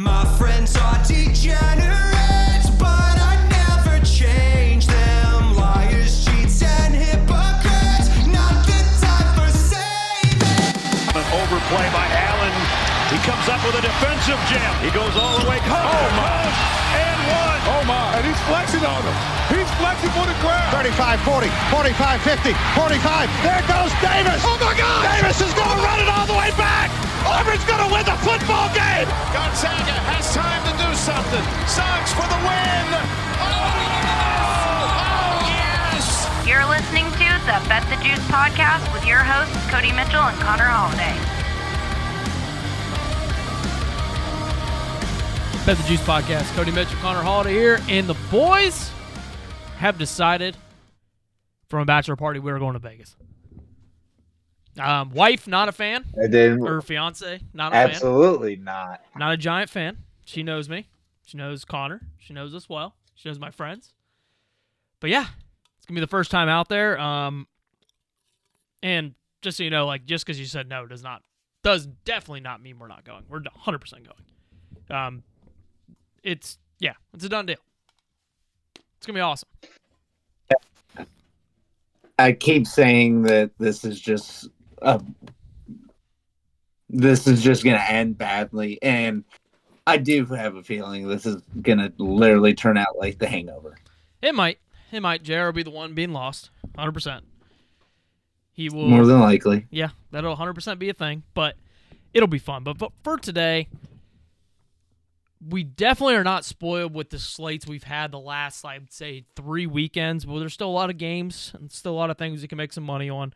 My friends are degenerates, but I never change them. Liars, cheats, and hypocrites. Not the time for saving. An overplay by Allen. He comes up with a defensive jam. He goes all the way. Oh my! And one. Oh my, and he's flexing on him. He's flexing for the crowd. 35 40, 45 50, 45. There goes Davis. Oh my God! Davis is going to run it all the way back. Auburn's going to win the football game. Gonzaga has time to do something. Suggs for the win. Oh, oh yes! You're listening to the Bet the Juice podcast with your hosts, Cody Mitchell and Connor Holiday. Bet the Juice Podcast. Cody Mitchell, Connor Holiday here, and the boys have decided from a bachelor party we are going to Vegas. Um, wife, not a fan. I didn't. Or fiance, not a fan. Absolutely not. Not a giant fan. She knows me. She knows Connor. She knows us well. She knows my friends. But yeah, it's gonna be the first time out there. Um, and just so you know, like just because you said no does not does definitely not mean we're not going. We're 100 percent going. Um, it's yeah, it's a done deal. It's gonna be awesome. I keep saying that this is just a, this is just going to end badly, and I do have a feeling this is going to literally turn out like The Hangover. It might. It might. JR will be the one being lost. 100%. He will. More than likely. Yeah, that'll 100% be a thing, but it'll be fun. But, but for today, we definitely are not spoiled with the slates we've had the last, I'd say, three weekends. But there's still a lot of games and still a lot of things you can make some money on.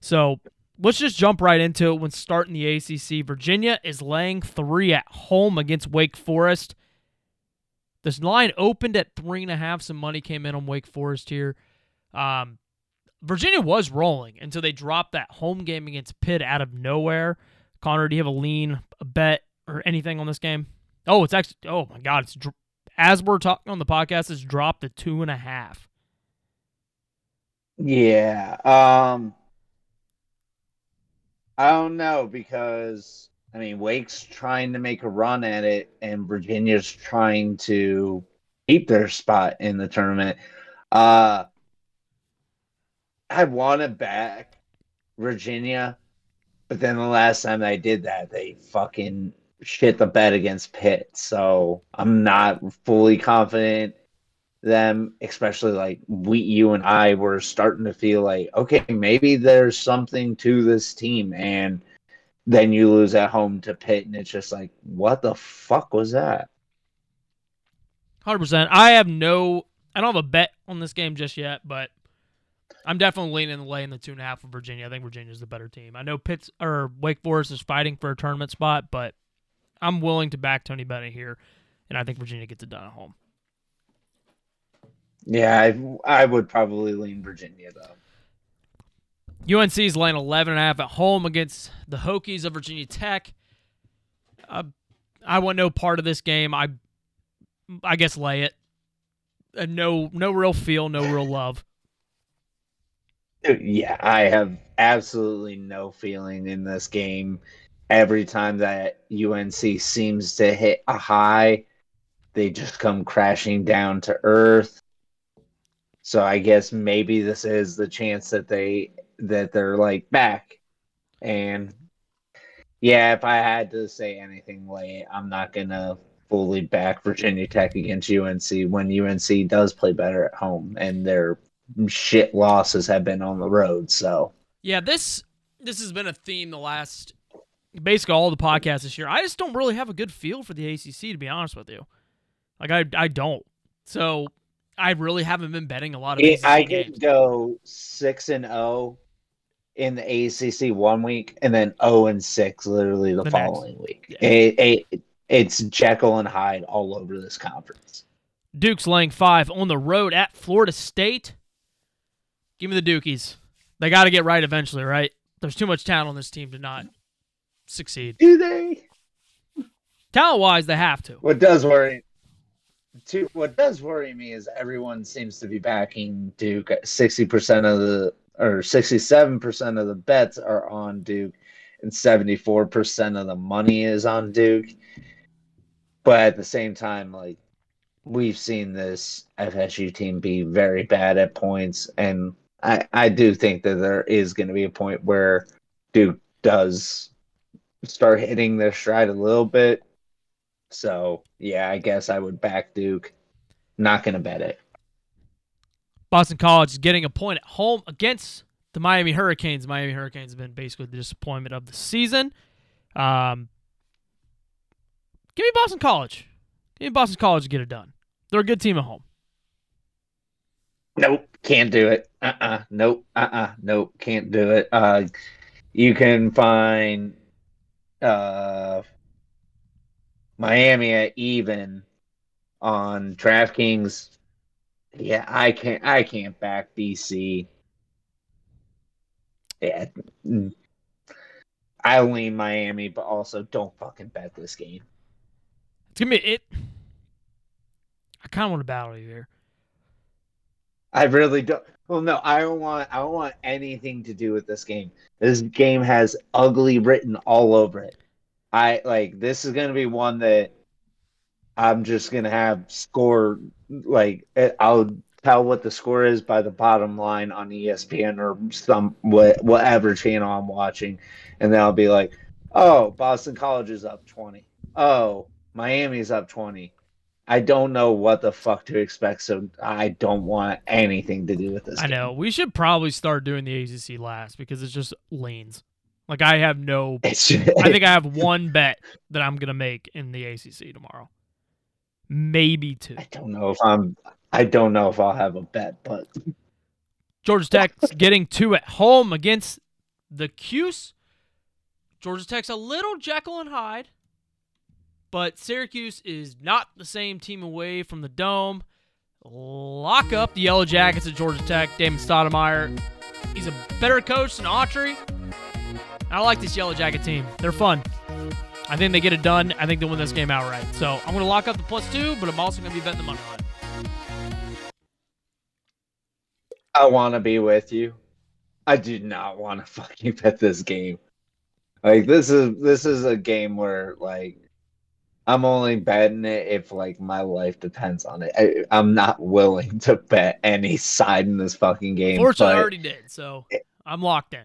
So let's just jump right into it when starting the ACC. Virginia is laying three at home against Wake Forest. This line opened at three and a half. Some money came in on Wake Forest here. Um, Virginia was rolling until they dropped that home game against Pitt out of nowhere. Connor, do you have a lean, a bet, or anything on this game? Oh, it's actually. Oh my God! It's as we're talking on the podcast, it's dropped to two and a half. Yeah. Um I don't know because I mean Wake's trying to make a run at it and Virginia's trying to keep their spot in the tournament. Uh I want to back Virginia, but then the last time I did that, they fucking shit the bet against Pitt. So I'm not fully confident them, especially like we, you and I were starting to feel like, okay, maybe there's something to this team. And then you lose at home to Pitt, and it's just like, what the fuck was that? Hundred percent. I have no. I don't have a bet on this game just yet, but I'm definitely leaning the lay in the two and a half for Virginia. I think Virginia's the better team. I know Pitt's or Wake Forest is fighting for a tournament spot, but I'm willing to back Tony Bennett here, and I think Virginia gets it done at home. Yeah, I, I would probably lean Virginia though. UNC is laying 11 and a half at home against the Hokies of Virginia Tech. Uh, I want no part of this game. I I guess lay it. Uh, no no real feel, no real love. Yeah, I have absolutely no feeling in this game. Every time that UNC seems to hit a high, they just come crashing down to earth. So I guess maybe this is the chance that they that they're like back. And yeah, if I had to say anything late, I'm not gonna fully back Virginia Tech against UNC when UNC does play better at home and their shit losses have been on the road. So Yeah, this this has been a theme the last basically all the podcasts this year. I just don't really have a good feel for the ACC to be honest with you. Like I I don't. So I really haven't been betting a lot of. it, I games. could go six and zero in the ACC one week, and then zero and six literally the, The next. following week. Yeah. It, it, it's Jekyll and Hyde all over this conference. Duke's laying five on the road at Florida State. Give me the Dukies. They got to get right eventually, right? There's too much talent on this team to not succeed. Do they? Talent wise, they have to. What does worry? What does worry me is everyone seems to be backing Duke. Sixty percent of the or sixty-seven percent of the bets are on Duke, and seventy-four percent of the money is on Duke. but at the same time, like we've seen this FSU team be very bad at points, and I I do think that there is going to be a point where Duke does start hitting their stride a little bit. So yeah, I guess I would back Duke. Not going to bet it. Boston College is getting a point at home against the Miami Hurricanes. Miami Hurricanes have been basically the disappointment of the season. Um, give me Boston College. Give me Boston College to get it done. They're a good team at home. Nope, can't do it. Uh uh Nope. Uh uh Nope, can't do it. Uh, you can find uh Miami at even on DraftKings. Yeah, I can't. I can't back BC. Yeah. I lean Miami, but also don't fucking bet this game. It's gonna be it. I kind of want to battle you here. I really don't. Well, no, I don't want. I don't want anything to do with this game. This game has ugly written all over it. I like. This is gonna be one that I'm just gonna have score. Like eh, I'll tell what the score is by the bottom line on ESPN or some what, whatever channel I'm watching, and then I'll be like, "Oh, Boston College is up twenty. Oh, Miami's up twenty. I don't know what the fuck to expect, so I don't want anything to do with this. I know we should probably start doing the ACC last because it's just leans. Like I have no. I think I have one bet that I'm gonna make in the ACC tomorrow. Maybe two. I don't know if I'm. I don't know if I'll have a bet, but Georgia Tech's getting two at home against the Cuse. Georgia Tech's a little Jekyll and Hyde, but Syracuse is not the same team away from the dome. Lock up the Yellow Jackets at Georgia Tech. Damon Stoudamire. He's a better coach than Autry. I like this Yellow Jacket team. They're fun. I think they get it done. I think they win this game outright. So I'm going to lock up the plus two, but I'm also going to be betting the money line. I want to be with you. I do not want to fucking bet this game. Like this is this is a game where like I'm only betting it if like my life depends on it. I, I'm not willing to bet any side in this fucking game. Fortunately, I already did. So I'm locked in.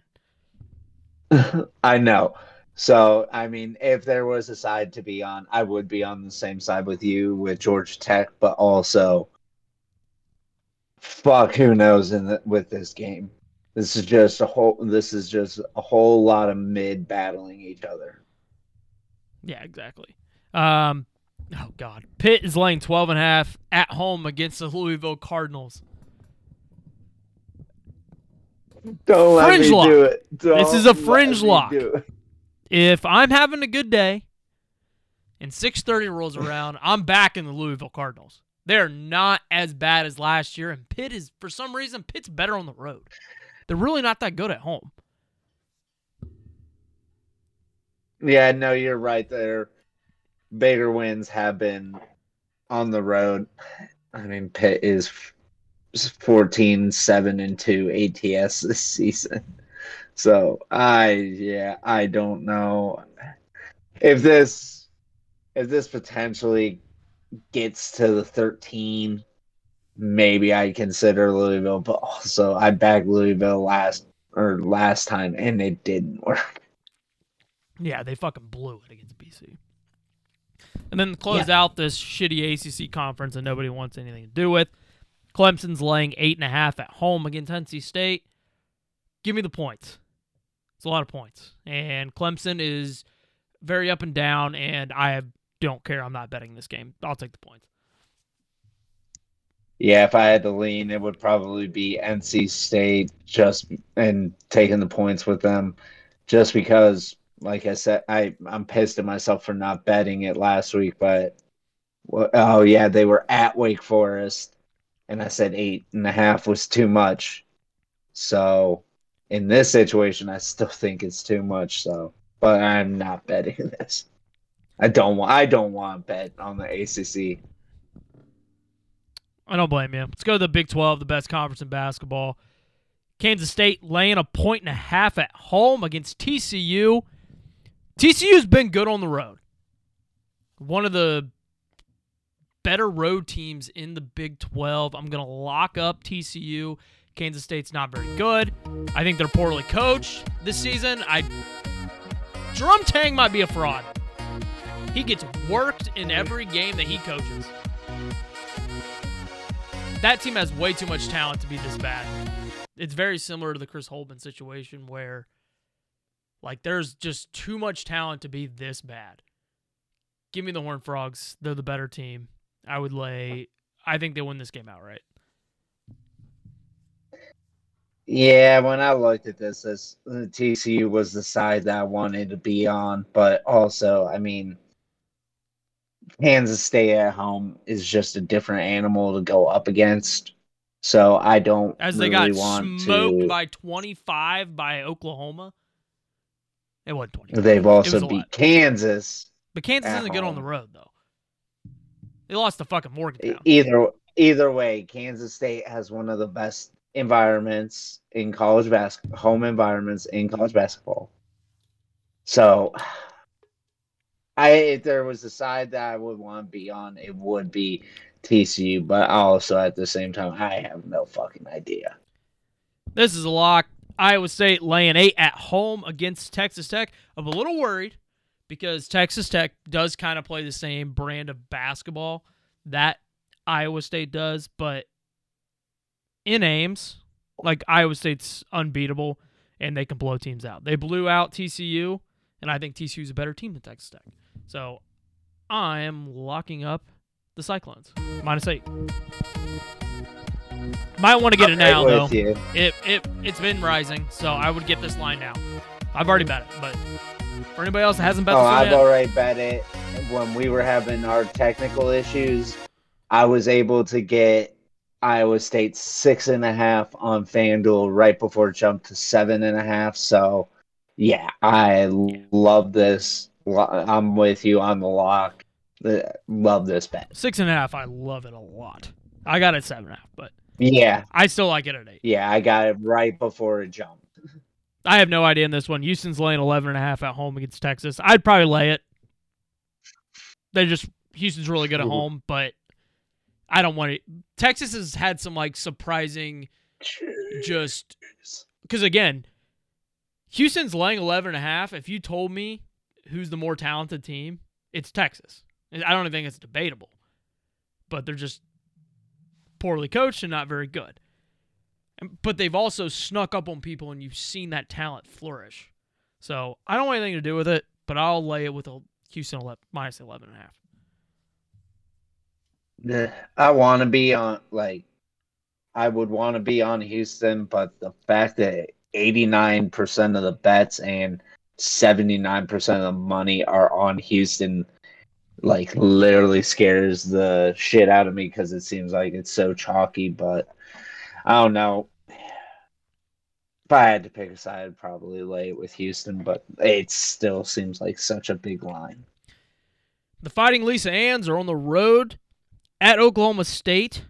I know. So, I mean, if there was a side to be on, I would be on the same side with you with Georgia Tech, but also, fuck, who knows in the, with this game? This is just a whole. This is just a whole lot of mid battling each other. Yeah, exactly. Um, oh God, Pitt is laying 12 and a half at home against the Louisville Cardinals. Don't let Fringe me lock. do it. This is a fringe let lock. If I'm having a good day and 6:30 rolls around, I'm back in the Louisville Cardinals. They're not as bad as last year, and Pitt is for some reason Pitt's better on the road. They're really not that good at home. Yeah, no, you're right there. Bigger wins have been on the road. I mean, Pitt is 14 7 and 2 ATS this season. So, I yeah, I don't know if this if this potentially gets to the 13 maybe I consider Louisville, but also I backed Louisville last or last time and it didn't work. Yeah, they fucking blew it against BC. And then to close out this shitty ACC conference that nobody wants anything to do with. Clemson's laying eight and a half at home against NC State. Give me the points. It's a lot of points, and Clemson is very up and down. And I don't care. I'm not betting this game. I'll take the points. Yeah, if I had to lean, it would probably be NC State just and taking the points with them, just because, like I said, I I'm pissed at myself for not betting it last week. But oh yeah, they were at Wake Forest, and I said eight and a half was too much. So in this situation, I still think it's too much. So, but I'm not betting this. I don't want. I don't want to bet on the ACC. I don't blame you. Let's go to the Big 12, the best conference in basketball. Kansas State laying a point and a half at home against TCU. TCU's been good on the road. One of the better road teams in the Big 12. I'm going to lock up TCU. Kansas State's not very good. I think they're poorly coached this season. I Jerome Tang might be a fraud. He gets worked in every game that he coaches. That team has way too much talent to be this bad. It's very similar to the Chris Holtmann situation where like there's just too much talent to be this bad. Give me the Horned Frogs. They're the better team. I would lay I think they win this game outright. Yeah, when I looked at this, this TCU was the side that I wanted to be on, but also, I mean, Kansas State at home is just a different animal to go up against. So I don't As they really got smoked to. by 25 by Oklahoma. It wasn't 25. They've was also beat. Kansas. But Kansas isn't good on the road though. They lost to fucking Morgantown. Either either way, Kansas State has one of the best environments in college basketball, home environments in college basketball. So, I if there was a side that I would want to be on, it would be TCU. But also at the same time, I have no fucking idea. This is a lock. Iowa State laying eight at home against Texas Tech. I'm a little worried because Texas Tech does kind of play the same brand of basketball that Iowa State does, but in Ames, like Iowa State's unbeatable and they can blow teams out. They blew out TCU, and I think TCU is a better team than Texas Tech. So I am locking up the Cyclones minus eight. Might want to get it now though. you. It it it's been rising, so I would get this line now. I've already bet it, but for anybody else that hasn't bet Oh, this I've yet, already bet it. When we were having our technical issues, I was able to get Iowa State six and a half on FanDuel right before it jumped to seven and a half. So, yeah, I love this. I'm with you on the lock. Love this bet. six and a half. I love it a lot. I got it seven and a half, but Yeah, I still like it at eight. yeah, I got it right before it jumped. I have no idea in this one. Houston's laying 11 and a half at home against Texas. I'd probably lay it. They just Houston's really good at home, but I don't want it. Texas has had some like surprising just because again, Houston's laying 11 and a half. If you told me who's the more talented team, it's Texas. I don't even think it's debatable. But they're just poorly coached and not very good. But they've also snuck up on people and you've seen that talent flourish. So I don't want anything to do with it, but I'll lay it with a Houston 11, minus 11 and a half. I want to be on like I would want to be on Houston, but the fact that 89% of the bets and 79% of the money are on Houston like literally scares the shit out of me because it seems like it's so chalky, but I don't know. If I had to pick a side, I'd probably lay it with Houston, but it still seems like such a big line. The Fighting Lisa Anns are on the road at Oklahoma State.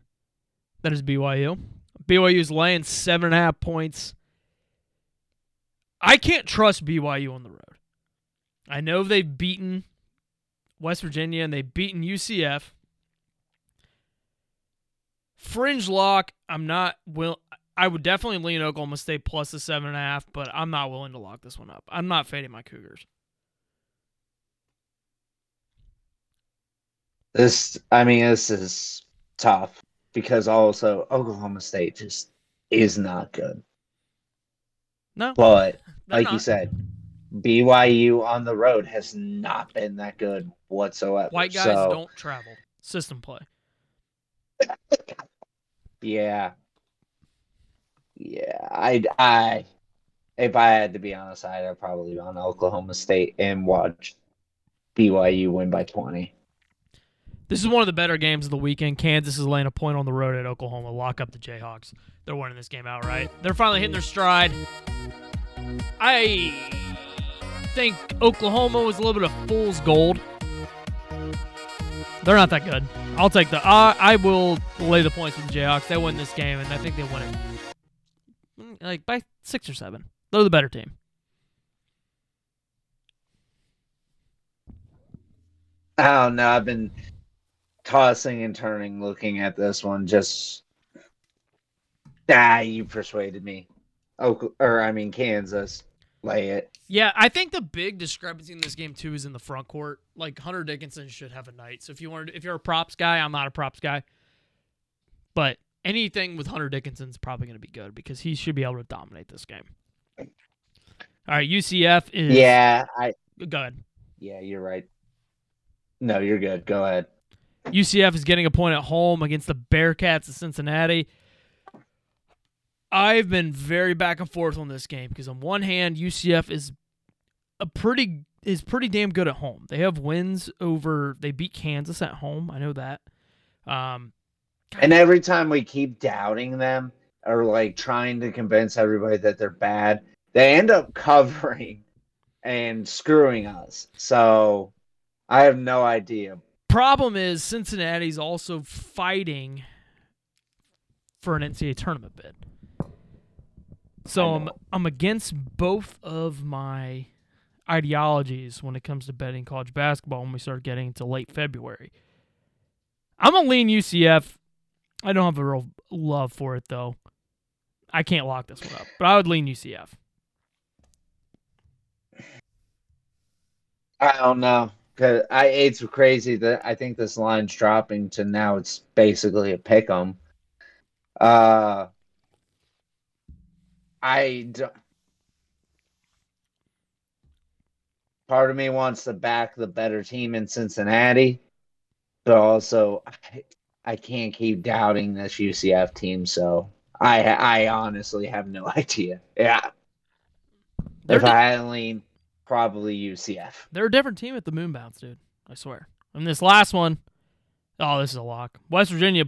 That is BYU. BYU is laying seven and a half points. I can't trust BYU on the road. I know they've beaten West Virginia and they've beaten UCF. Fringe lock, I'm not will. I would definitely lean Oklahoma State plus the seven and a half, but I'm not willing to lock this one up. I'm not fading my Cougars. This, I mean, this is tough because also Oklahoma State just is not good. No, But like you said, BYU on the road has not been that good whatsoever. White guys So, don't travel. System play. Yeah, yeah. I, I, if I had to be on a side, I'd probably be on Oklahoma State and watch BYU win by twenty. This is one of the better games of the weekend. Kansas is laying a point on the road at Oklahoma. Lock up the Jayhawks. They're winning this game outright. They're finally hitting their stride. I think Oklahoma was a little bit of fool's gold. They're not that good. I'll take the. Uh, I will lay the points with the Jayhawks. They win this game, and I think they win it mm, like by six or seven. They're the better team. I don't know. I've been tossing and turning looking at this one. Just ah, you persuaded me. Oh, or I mean Kansas, it. Yeah, I think the big discrepancy in this game too is in the front court. Like Hunter Dickinson should have a night. So if you wanted, if you're a props guy, I'm not a props guy, but anything with Hunter Dickinson is probably going to be good because he should be able to dominate this game. All right, UCF is Yeah, I Go ahead. yeah, you're right. No, you're good. Go ahead. UCF is getting a point at home against the Bearcats of Cincinnati. I've been very back and forth on this game because on one hand, UCF is a pretty is pretty damn good at home. They have wins over they beat Kansas at home. I know that. Um, And every time we keep doubting them or like trying to convince everybody that they're bad, they end up covering and screwing us. So I have no idea. problem is Cincinnati's also fighting for an NCAA tournament bid. So I I'm. I'm against both of my ideologies when it comes to betting college basketball when we start getting into late February. I'm gonna lean UCF. I don't have a real love for it though. I can't lock this one up, but I would lean UCF. I don't know. Cause I it's crazy that I think this line's dropping to now it's basically a pick 'em. Uh I don't part of me wants to back the better team in Cincinnati, but also I, I can't keep doubting this UCF team, so I I honestly have no idea. Yeah. They're If di- I hadn't probably UCF. They're a different team at the moon bounce, dude. I swear. And this last one, oh, this is a lock. West Virginia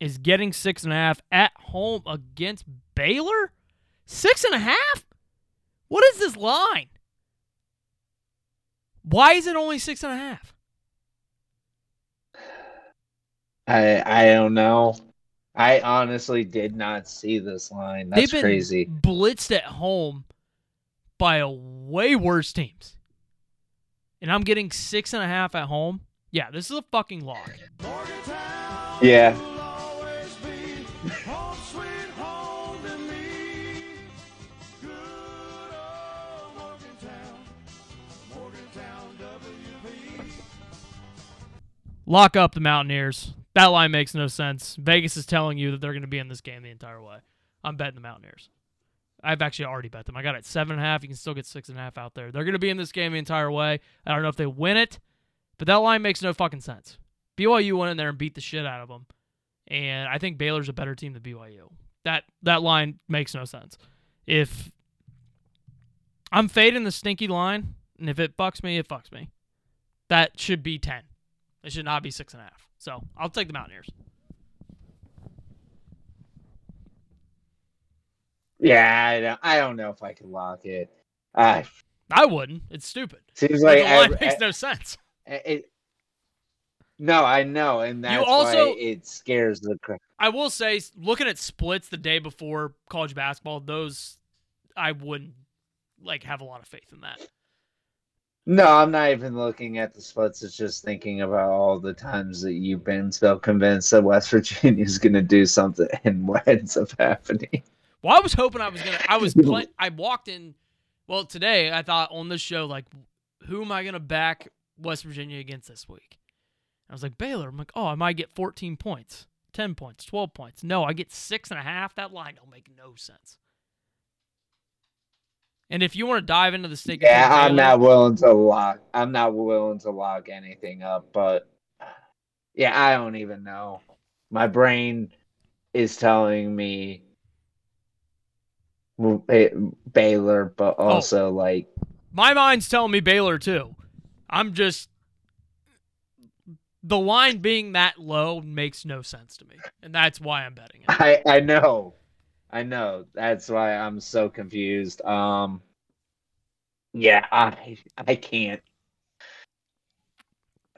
is getting six and a half at home against Baylor. Six and a half? What is this line? Why is it only six and a half? I I don't know. I honestly did not see this line. That's They've been crazy. blitzed at home by a way worse teams. And I'm getting six and a half at home. Yeah, this is a fucking lock. Yeah. Lock up the Mountaineers. That line makes no sense. Vegas is telling you that they're going to be in this game the entire way. I'm betting the Mountaineers. I've actually already bet them. I got it seven and a half. You can still get six and a half out there. They're going to be in this game the entire way. I don't know if they win it, but that line makes no fucking sense. BYU went in there and beat the shit out of them, and I think Baylor's a better team than BYU. That that line makes no sense. If I'm fading the stinky line, and if it fucks me, it fucks me. That should be ten. It should not be six and a half. So I'll take the Mountaineers. Yeah, I don't, I don't know if I can lock it. Uh, I wouldn't. It's stupid. seems like the line every- makes no sense. it, No, I know, and that's also- why it scares the crowd. I will say, looking at splits the day before college basketball, those I wouldn't like have a lot of faith in that. No, I'm not even looking at the splits. It's just thinking about all the times that you've been so convinced that West Virginia's going to do something, and what ends up happening. Well, I was hoping I was gonna. I was. Play, I walked in. Well, today I thought on this show, like, who am I gonna back West Virginia against this week? I was like Baylor. I'm like, oh, I might get 14 points, 10 points, 12 points. No, I get six and a half. That line don't make no sense. And if you want to dive into the stake, Yeah, I'm not willing to lock. I'm not willing to lock anything up, but yeah, I don't even know. My brain is telling me Baylor, but Oh. also like My mind's telling me Baylor too. I'm just the line being that low makes no sense to me, and that's why I'm betting it. I I know, I know. That's why I'm so confused. Um, yeah, I I can't.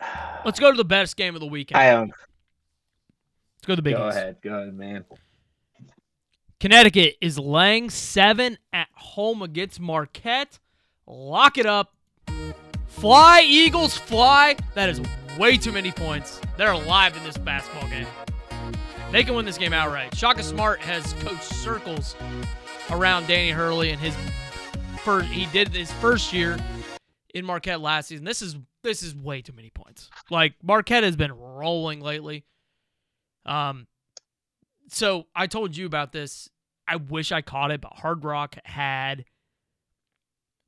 Let's go to the best game of the weekend. I don't. Let's go to the big Go ones. ahead, go ahead, man. Connecticut is laying seven at home against Marquette. Lock it up. Fly, Eagles, fly. That is way too many points. They're alive in this basketball game. They can win this game outright. Shaka Smart has coached circles around Danny Hurley and his first. He did his first year in Marquette last season. This is this is way too many points. Like Marquette has been rolling lately. Um, so I told you about this. I wish I caught it, but Hard Rock had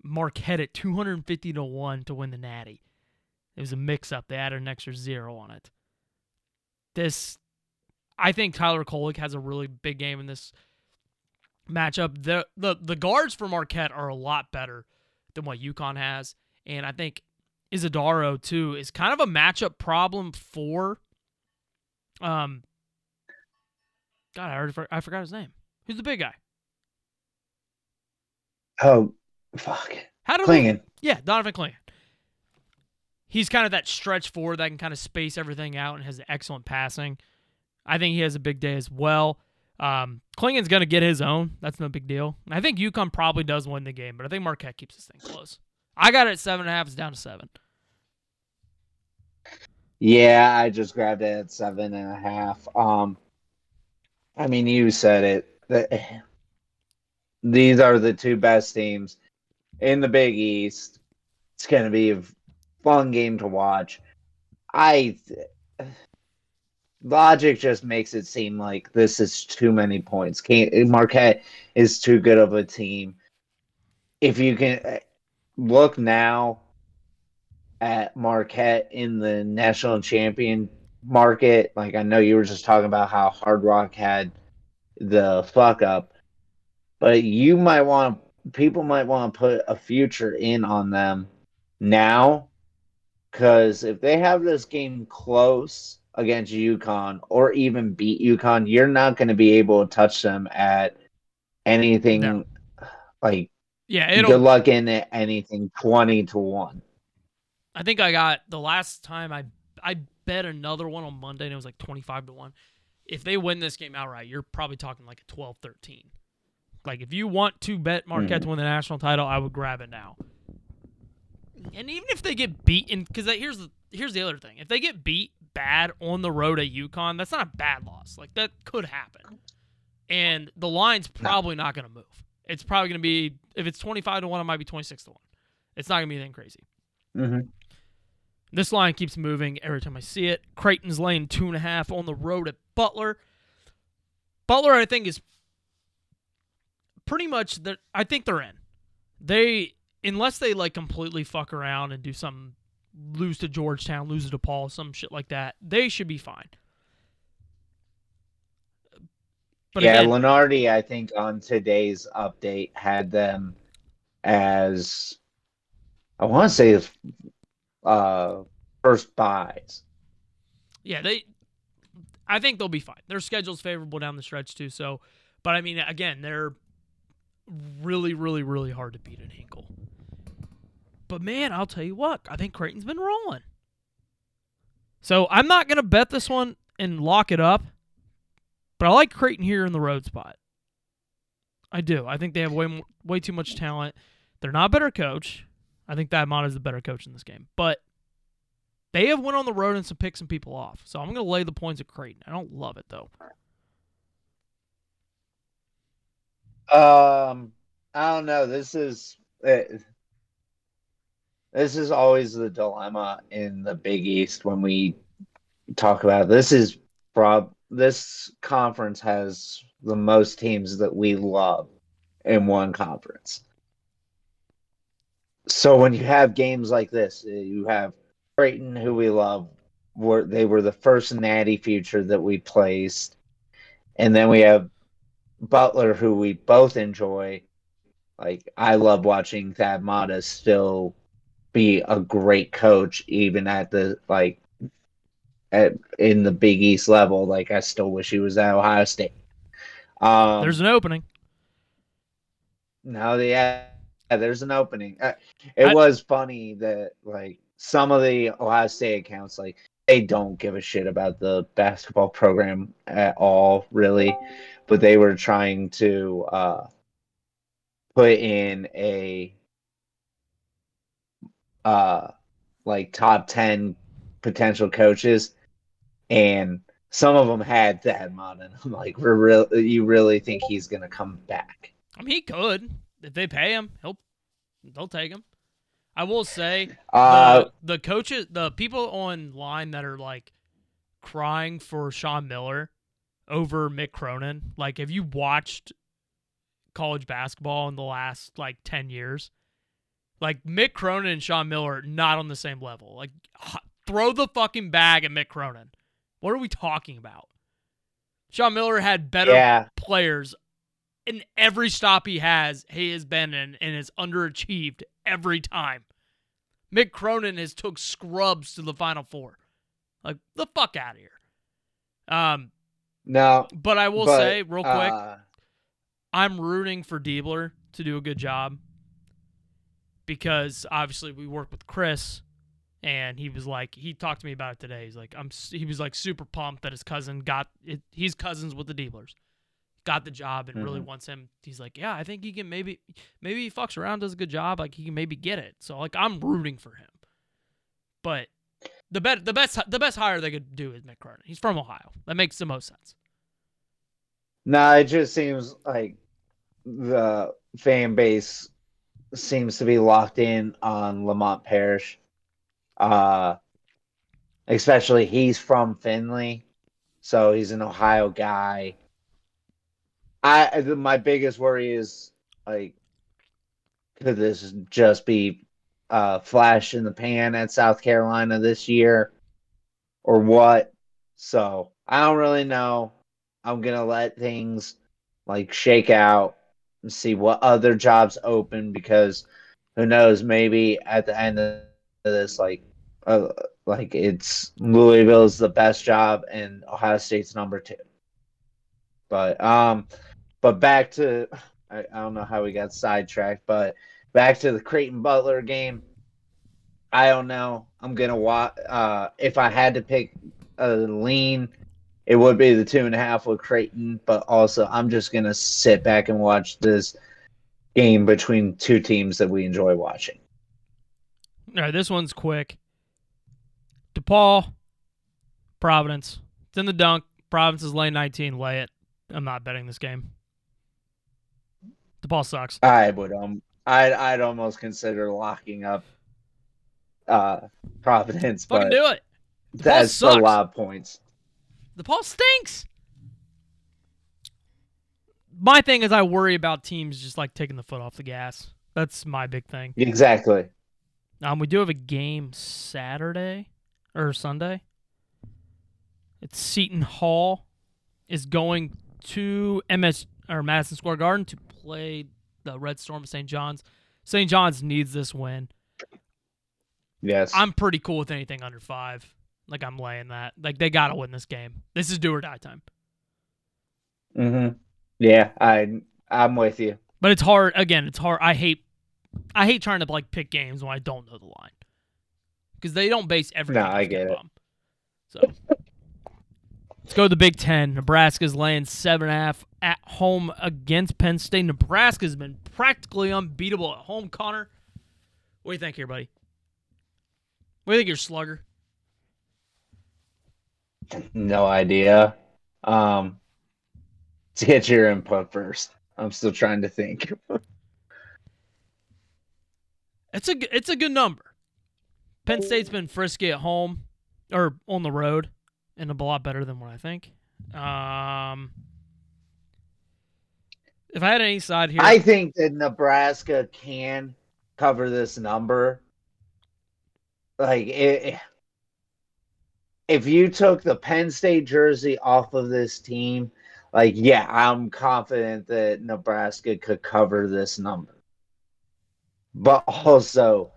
Marquette at 250 to 1 to win the Natty. It was a mix up. They added an extra zero on it. This, I think Tyler Kolek has a really big game in this matchup. The, the, the guards for Marquette are a lot better than what UConn has. And I think Ighodaro, too, is kind of a matchup problem for. Um, God, I already for, I forgot his name. Who's the big guy? Oh, fuck. How did Clingan. Yeah, Donovan Clingan. He's kind of that stretch forward that can kind of space everything out and has excellent passing. I think he has a big day as well. Um, Clingan's going to get his own. That's no big deal. I think UConn probably does win the game, but I think Marquette keeps this thing close. I got it at seven and a half. It's down to seven. Yeah, I just grabbed it at seven and a half. Um, I mean, you said it. The- These are the two best teams in the Big East. It's going to be a fun game to watch. I logic just makes it seem like this is too many points. Can't Marquette is too good of a team. If you can eh, look now at Marquette in the national champion market, like I know you were just talking about how Hard Rock had the fuck up, but you might want people might want to put a future in on them now because if they have this game close against UConn or even beat UConn, you're not going to be able to touch them at anything No. like Yeah, good it'll. Good luck in it, anything 20 to 1. I think I got the last time I I bet another one on Monday and it was like 25 to 1. If they win this game outright, you're probably talking like a 12 13. Like if you want to bet Marquette to hmm. win the national title, I would grab it now. And even if they get beaten, because here's the here's the other thing: if they get beat bad on the road at UConn, that's not a bad loss. Like that could happen, and the line's probably not going to move. It's probably going to be if it's twenty five to one, it might be twenty six to one. It's not going to be anything crazy. Mm-hmm. This line keeps moving every time I see it. Creighton's laying two and a half on the road at Butler. Butler, I think, is pretty much the. I think they're in. They unless they like completely fuck around and do something, lose to Georgetown, lose to DePaul, some shit like that. They should be fine. But yeah, again, Lunardi, I think on today's update had them as I want to say uh first buys. Yeah, they. I think they'll be fine. Their schedule's favorable down the stretch too. So, but I mean, again, they're really, really, really hard to beat at Hinkle. But man, I'll tell you what, I think Creighton's been rolling. So I'm not gonna bet this one and lock it up, but I like Creighton here in the road spot. I do. I think they have way more, way too much talent. They're not a better coach. I think Thad Matta is the better coach in this game, but they have went on the road and some pick some people off. So I'm going to lay the points at Creighton. I don't love it though. Um, I don't know. This is it, this is always the dilemma in the Big East when we talk about this. Is prob this conference has the most teams that we love in one conference. So when you have games like this, uh, you have Creighton, who we love. Were they were the first Natty future that we placed, and then we have Butler, who we both enjoy. Like I love watching Thad Matta still be a great coach, even at the like at in the Big East level. Like I still wish he was at Ohio State. Um, There's an opening. no, yeah, yeah, there's an opening. Uh, it I- was funny that like some of the Ohio State accounts, like they don't give a shit about the basketball program at all, really. But they were trying to uh, put in a uh, like top 10 potential coaches and some of them had Thad Matta and I'm like we're real you really think he's going to come back I mean, he could if they pay him. He'll they'll take him. I will say uh the, the coaches, the people online that are like crying for Sean Miller over Mick Cronin. Like, have you watched college basketball in the last like ten years? Like Mick Cronin and Sean Miller are not on the same level. Like, throw the fucking bag at Mick Cronin. What are we talking about? Sean Miller had better yeah players in every stop he has, he has been in and has underachieved every time. Mick Cronin has took scrubs to the final four. Like the fuck out of here. Um, no but I will but, say real quick, uh, I'm rooting for Diebler to do a good job because obviously we work with Chris, and he was like he talked to me about it today. He's like I'm he was like super pumped that his cousin got it. He's cousins with the Dieblers, got the job and really Mhm. wants him. He's like yeah, I think he can maybe maybe he fucks around does a good job. Like he can maybe get it. So like I'm rooting for him, but. The, bet, the best the best hire they could do is Mick Cronin. He's from Ohio. That makes the most sense. No, it just seems like the fan base seems to be locked in on Lamont Paris. Uh, especially he's from Findlay, so he's an Ohio guy. I my biggest worry is like, could this just be a flash in the pan at South Carolina this year, or what? So I don't really know. I'm gonna let things like shake out and see what other jobs open because who knows? Maybe at the end of this, like, uh, like it's Louisville's the best job and Ohio State's number two. But um, but back to I, I don't know how we got sidetracked, but back to the Creighton Butler game. I don't know. I'm gonna watch. Uh, if I had to pick a lean, it would be the two and a half with Creighton, but also I'm just gonna sit back and watch this game between two teams that we enjoy watching. All right, this one's quick. DePaul, Providence. It's in the dunk. Providence is lane 19. Lay it. I'm not betting this game. DePaul sucks. I would um I'd I'd almost consider locking up uh Providence, Fucking but do it. that's a lot of points. DePaul stinks. My thing is, I worry about teams just like taking the foot off the gas. That's my big thing. Exactly. Um, we do have a game Saturday or Sunday. It's Seton Hall is going to MS or Madison Square Garden to play the Red Storm of St. John's. St. John's needs this win. Yes. I'm pretty cool with anything under five. Like I'm laying that. Like they gotta win this game. This is do or die time. Mm-hmm. Yeah, I I'm with you. But it's hard. Again, it's hard. I hate. I hate trying to like pick games when I don't know the line because they don't base everything. No, I get it. So let's go to the Big Ten. Nebraska's laying seven and a half at home against Penn State. Nebraska's been practically unbeatable at home. Connor, what do you think here, buddy? What do you think, your slugger? No idea. Um to get your input first. I'm still trying to think. It's a it's a good number. Penn State's been frisky at home or on the road, and a lot better than what I think. Um, if I had any side here, I think that Nebraska can cover this number. Like it, if you took the Penn State jersey off of this team, like yeah, I'm confident that Nebraska could cover this number. But also,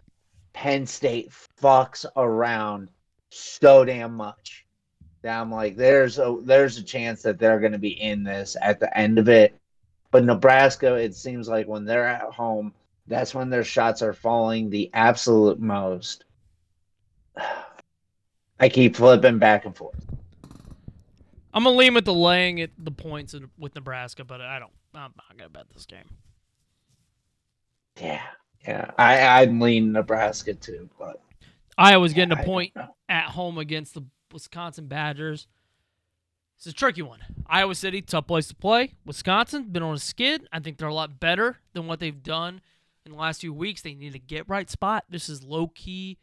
Penn State fucks around so damn much that I'm like, there's a there's a chance that they're going to be in this at the end of it. But Nebraska, it seems like when they're at home, that's when their shots are falling the absolute most. I keep flipping back and forth. I'm gonna lean with the laying at the points with Nebraska, but I don't. I'm not gonna bet this game. Yeah, yeah. I I'd lean Nebraska too, but Iowa's getting a point at home against the Wisconsin Badgers. It's a tricky one. Iowa City, tough place to play. Wisconsin, been on a skid. I think they're a lot better than what they've done in the last few weeks. They need to get right spot. This is low key,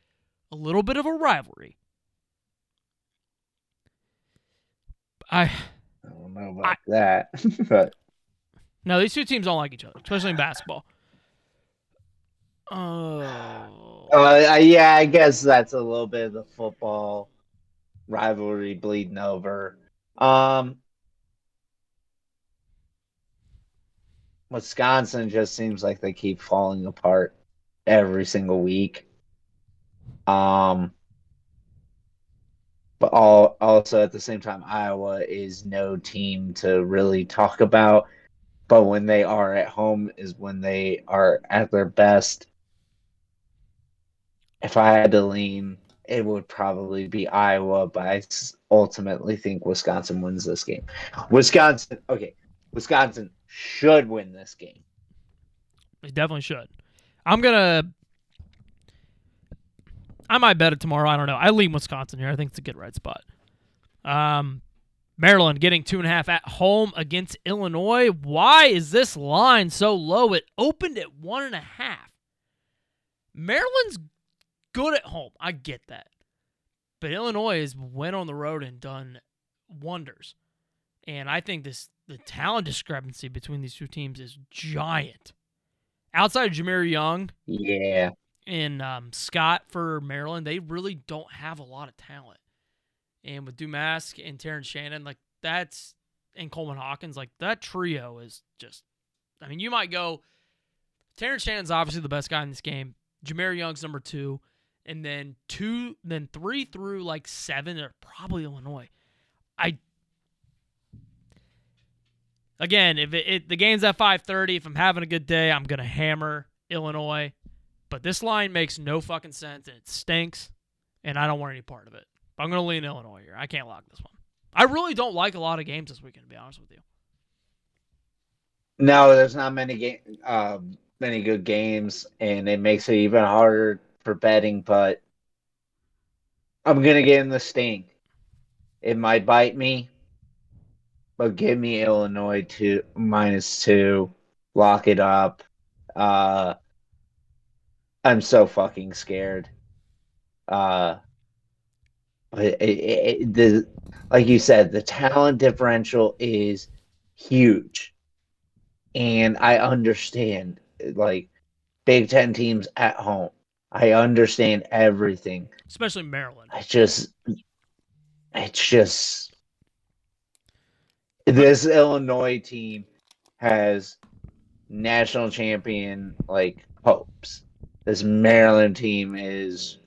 a little bit of a rivalry. I I don't know about that, but no, these two teams don't like each other, especially in basketball. Oh, uh, yeah, I guess that's a little bit of the football rivalry bleeding over. Um, Wisconsin just seems like they keep falling apart every single week. Um, but all also at the same time, Iowa is no team to really talk about. But when they are at home is when they are at their best. If I had to lean, it would probably be Iowa, but I ultimately think Wisconsin wins this game. Wisconsin, okay, Wisconsin should win this game. They definitely should. I'm gonna. I might bet it tomorrow. I don't know. I lean Wisconsin here. I think it's a good right spot. Um, Maryland getting two and a half at home against Illinois. Why is this line so low? It opened at one and a half. Maryland's good at home. I get that, but Illinois has went on the road and done wonders. And I think this the talent discrepancy between these two teams is giant. Outside of Jahmir Young Yeah. And um, Scott for Maryland, they really don't have a lot of talent. And with Domask and Terrence Shannon, like that's and Coleman Hawkins, like that trio is just. I mean, you might go. Terrence Shannon's obviously the best guy in this game. Jahmir Young's number two, and then two, then three through like seven are probably Illinois. I again, if it, it the game's at five thirty, if I'm having a good day, I'm gonna hammer Illinois. But this line makes no fucking sense it stinks, and I don't want any part of it. I'm gonna lean Illinois here. I can't lock this one. I really don't like a lot of games this weekend, to be honest with you. No, there's not many game, um, many good games, and it makes it even harder for betting. But I'm gonna get in the sting. It might bite me, but give me Illinois to minus two. Lock it up. Uh, I'm so fucking scared. Uh, but it, it, it, the like you said, the talent differential is huge and I understand like Big Ten teams at home. I understand everything. Especially Maryland. I just, it's just this Illinois team has national champion like hopes. This Maryland team is.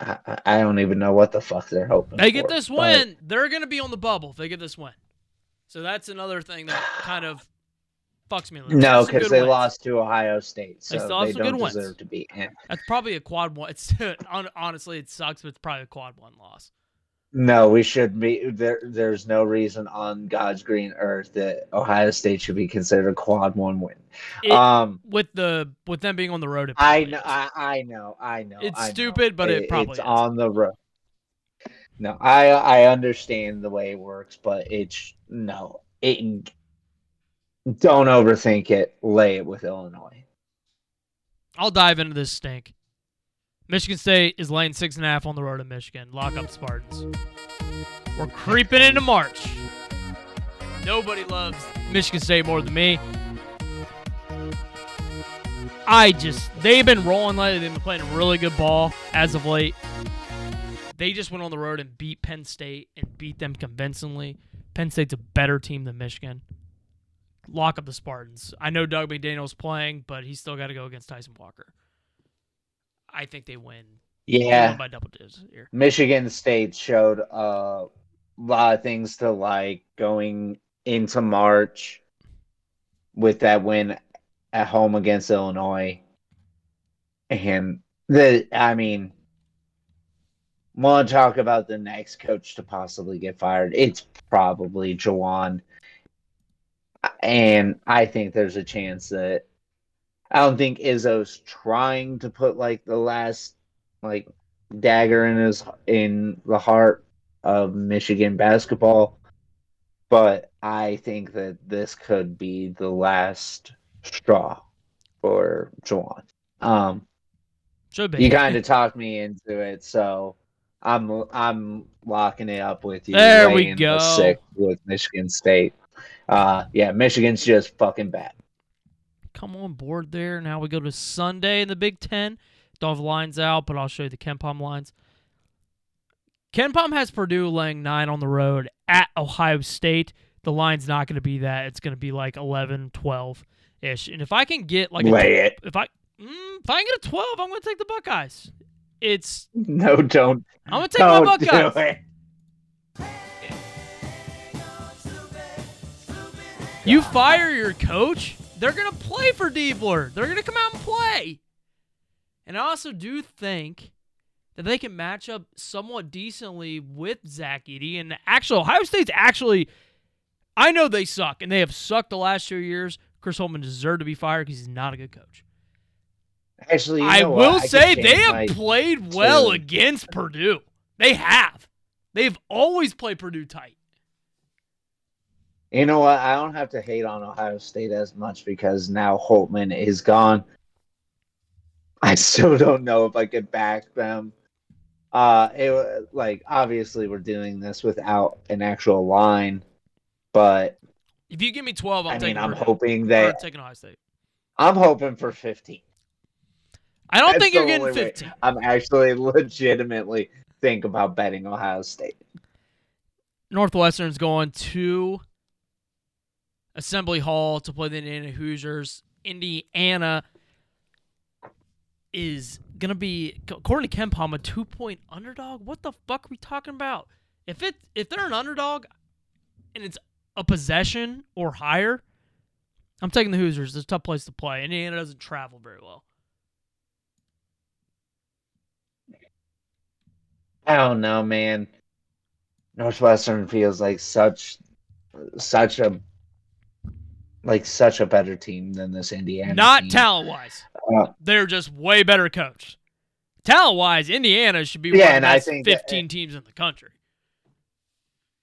I, I- don't even know what the fuck they're hoping. They get for, this but- win, they're gonna be on the bubble if they get this win. So that's another thing that kind of fucks me a little. No, because they wins. lost to Ohio State, so They they, still have don't good wins. deserve to be in. That's probably a quad one. It's honestly it sucks, but it's probably a quad one loss. No, we should be there. There's no reason on God's green earth that Ohio State should be considered a quad one win. It- um, With the with them being on the road, I know. I, I know, I know. It's I know. stupid, but it probably it's is. on the road. No, I I understand the way it works, but it's no. It don't overthink it. Lay it with Illinois. I'll dive into this stink. Michigan State is laying six and a half on the road in Michigan. Lock up Spartans. We're creeping into March. Nobody loves Michigan State more than me. I just they've been rolling lately. They've been playing really good ball as of late. They just went on the road and beat Penn State and beat them convincingly. Penn State's a better team than Michigan. Lock up the Spartans. I know Dug McDaniel's playing, but he's still got to go against Tyson Walker. I think they win. They Yeah, win by double digits here. Michigan State showed a lot of things to like going into March with that win at home against Illinois. And the I mean want to talk about the next coach to possibly get fired. It's probably Juwan. And I think there's a chance that I don't think Izzo's trying to put like the last like dagger in his in the heart of Michigan basketball, but I think that this could be the last straw for Juwan. Um, Should be. you kind of talked me into it, so I'm I'm locking it up with you. There we go. The six with Michigan State. Uh, yeah, Michigan's just fucking bad. Come on board there. Now we go to Sunday in the Big Ten. Don't have lines out, but I'll show you the KenPom lines. KenPom has Purdue laying nine on the road at Ohio State. The line's not going to be that. It's going to be like 11, 12 ish. And if I can get like a, it. if I mm, if I can get a 12, I'm going to take the Buckeyes. It's No, don't. I'm going to take do Buckeyes. You fire your coach, they're going to play for Diebler. They're going to come out and play. And I also do think that they can match up somewhat decently with Zach Edey. And actually, Ohio State's actually, I know they suck, and they have sucked the last two years. Chris Holtmann deserved to be fired because he's not a good coach. Actually, you I know what? will could say change they have played well against Purdue. They have. They've always played Purdue tight. You know what? I don't have to hate on Ohio State as much because now Holtmann is gone. I still don't know if I could back them. Uh, it like obviously we're doing this without an actual line, but If you give me 12, I'm I mean I'm hoping that taking Ohio State. I'm hoping for 15. I don't That's think you're getting only way 15. I'm actually legitimately think about betting Ohio State. Northwestern's going to Assembly Hall to play the Indiana Hoosiers. Indiana is going to be, according to KenPom, a two point underdog. What the fuck are we talking about? If it if they're an underdog and it's a possession or higher, I'm taking the Hoosiers. It's a tough place to play. Indiana doesn't travel very well. I don't know, man. Northwestern feels like such such a like such a better team than this Indiana. Not talent wise. Uh, They're just way better coached. Talent wise, Indiana should be one Yeah, of the and I best think that- 15 teams in the country.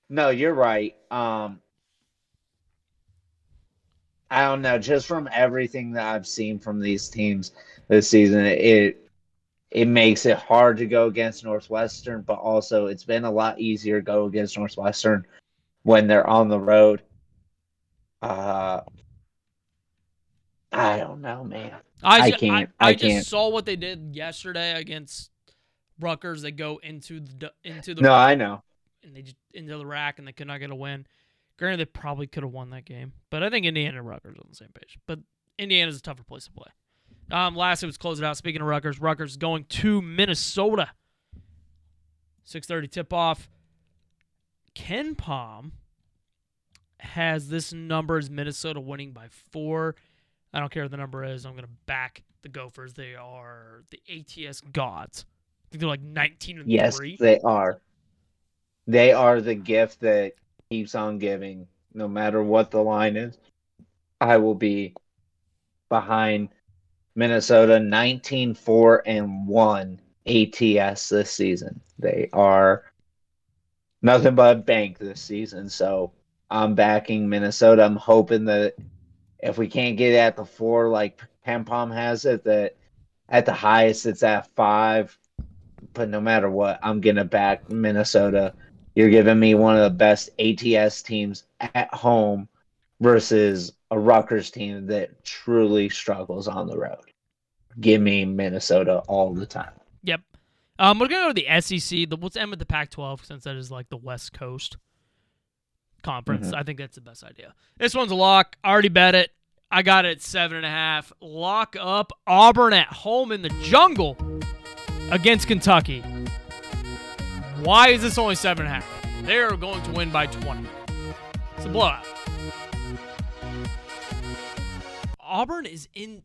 No, you're right. Um I don't know, just from everything that I've seen from these teams this season, it it makes it hard to go against Northwestern, but also it's been a lot easier to go against Northwestern when they're on the road. Uh I don't know, man. I ju- can't- I, I just can't. saw what they did yesterday against Rutgers. They go into the into the No, I know. and they just into the rack and they could not get a win. Granted, they probably could have won that game, but I think Indiana and Rutgers are on the same page. But Indiana's a tougher place to play. Um, lastly, was close it out. Speaking of Rutgers, Rutgers going to Minnesota. Six thirty tip off. KenPom has this number as Minnesota winning by four. I don't care what the number is. I'm going to back the Gophers. They are the ATS gods. I think they're like 19 and Yes, three. they are. They are the gift that keeps on giving, no matter what the line is. I will be behind Minnesota 19 4 and 1 ATS this season. They are nothing but a bank this season. So I'm backing Minnesota. I'm hoping that if we can't get at the four like KenPom has it, that at the highest it's at five but no matter what, I'm gonna back Minnesota. You're giving me one of the best ATS teams at home versus a Rutgers team that truly struggles on the road. Give me Minnesota all the time. Yep. Um, we're gonna go to the SEC. The, let's end with the Pac-12 since that is like the West Coast conference. Mhm. I think that's the best idea. This one's a lock. I already bet it. I got it at seven and a half. Lock up Auburn at home in the jungle against Kentucky. Why is this only seven and a half? They are going to win by 20. It's a blowout. Auburn is in,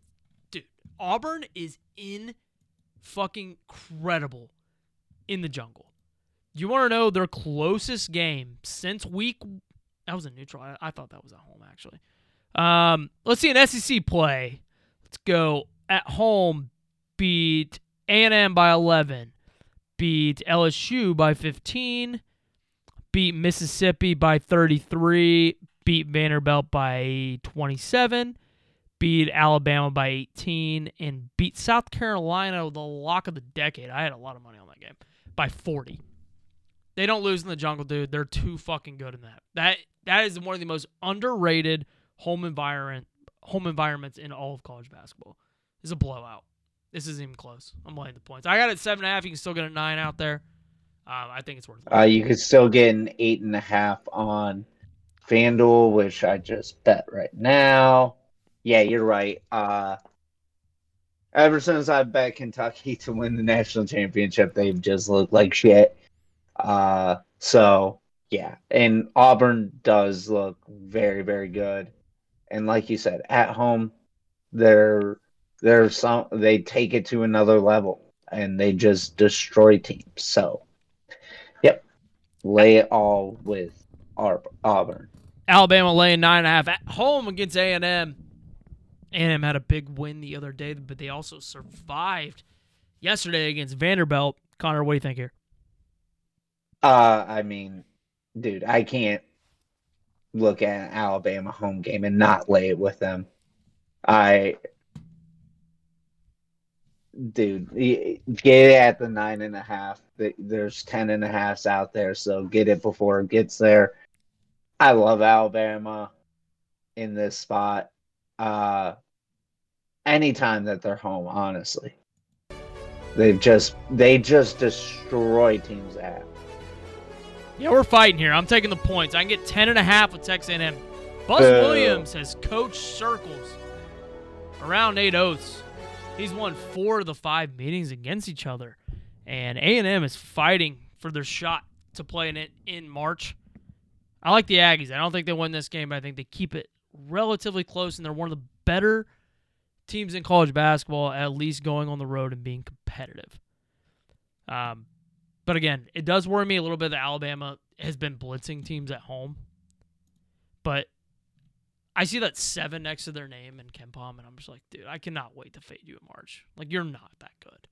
dude. Auburn is in fucking credible in the jungle. You want to know their closest game since week? That was a neutral. I, I thought that was at home actually. Um, let's see an SEC play. Let's go at home. Beat A&M by 11. beat LSU by 15, beat Mississippi by 33, beat Vanderbilt by 27, beat Alabama by 18, and beat South Carolina, with the lock of the decade. I had a lot of money on that game by 40. They don't lose in the jungle, dude. They're too fucking good in that. That that is one of the most underrated home environment home environments in all of college basketball. Is a blowout. This isn't even close. I'm laying the points. I got it seven and a half. You can still get a nine out there. Um, I think it's worth it. Uh, you could still get an eight and a half on FanDuel, which I just bet right now. Yeah, you're right. Uh, ever since I bet Kentucky to win the national championship, they've just looked like shit. Uh, so yeah, and Auburn does look very, very good. And like you said, at home, they're they're some they take it to another level and they just destroy teams. So, yep, lay it all with Auburn. Alabama laying nine and a half at home against A and M. A and M had a big win the other day, but they also survived yesterday against Vanderbilt. Connor, what do you think here? Uh, I mean, dude, I can't look at Alabama home game and not lay it with them. I, dude, get it at the nine and a half. There's ten and a halfs out there, so get it before it gets there. I love Alabama in this spot. Uh, anytime that they're home, honestly, they've just they just destroy teams at. Yeah, we're fighting here. I'm taking the points. I can get 10 and a half with Texas A&M. Buzz Boo. Williams has coached circles around Nate Oats. He's won four of the five meetings against each other, and A&M is fighting for their shot to play in it in March. I like the Aggies. I don't think they win this game, but I think they keep it relatively close, and they're one of the better teams in college basketball, at least going on the road and being competitive. Um, but again, it does worry me a little bit that Alabama has been blitzing teams at home. But I see that seven next to their name in KenPom, and I'm just like, dude, I cannot wait to fade you in March. Like, you're not that good.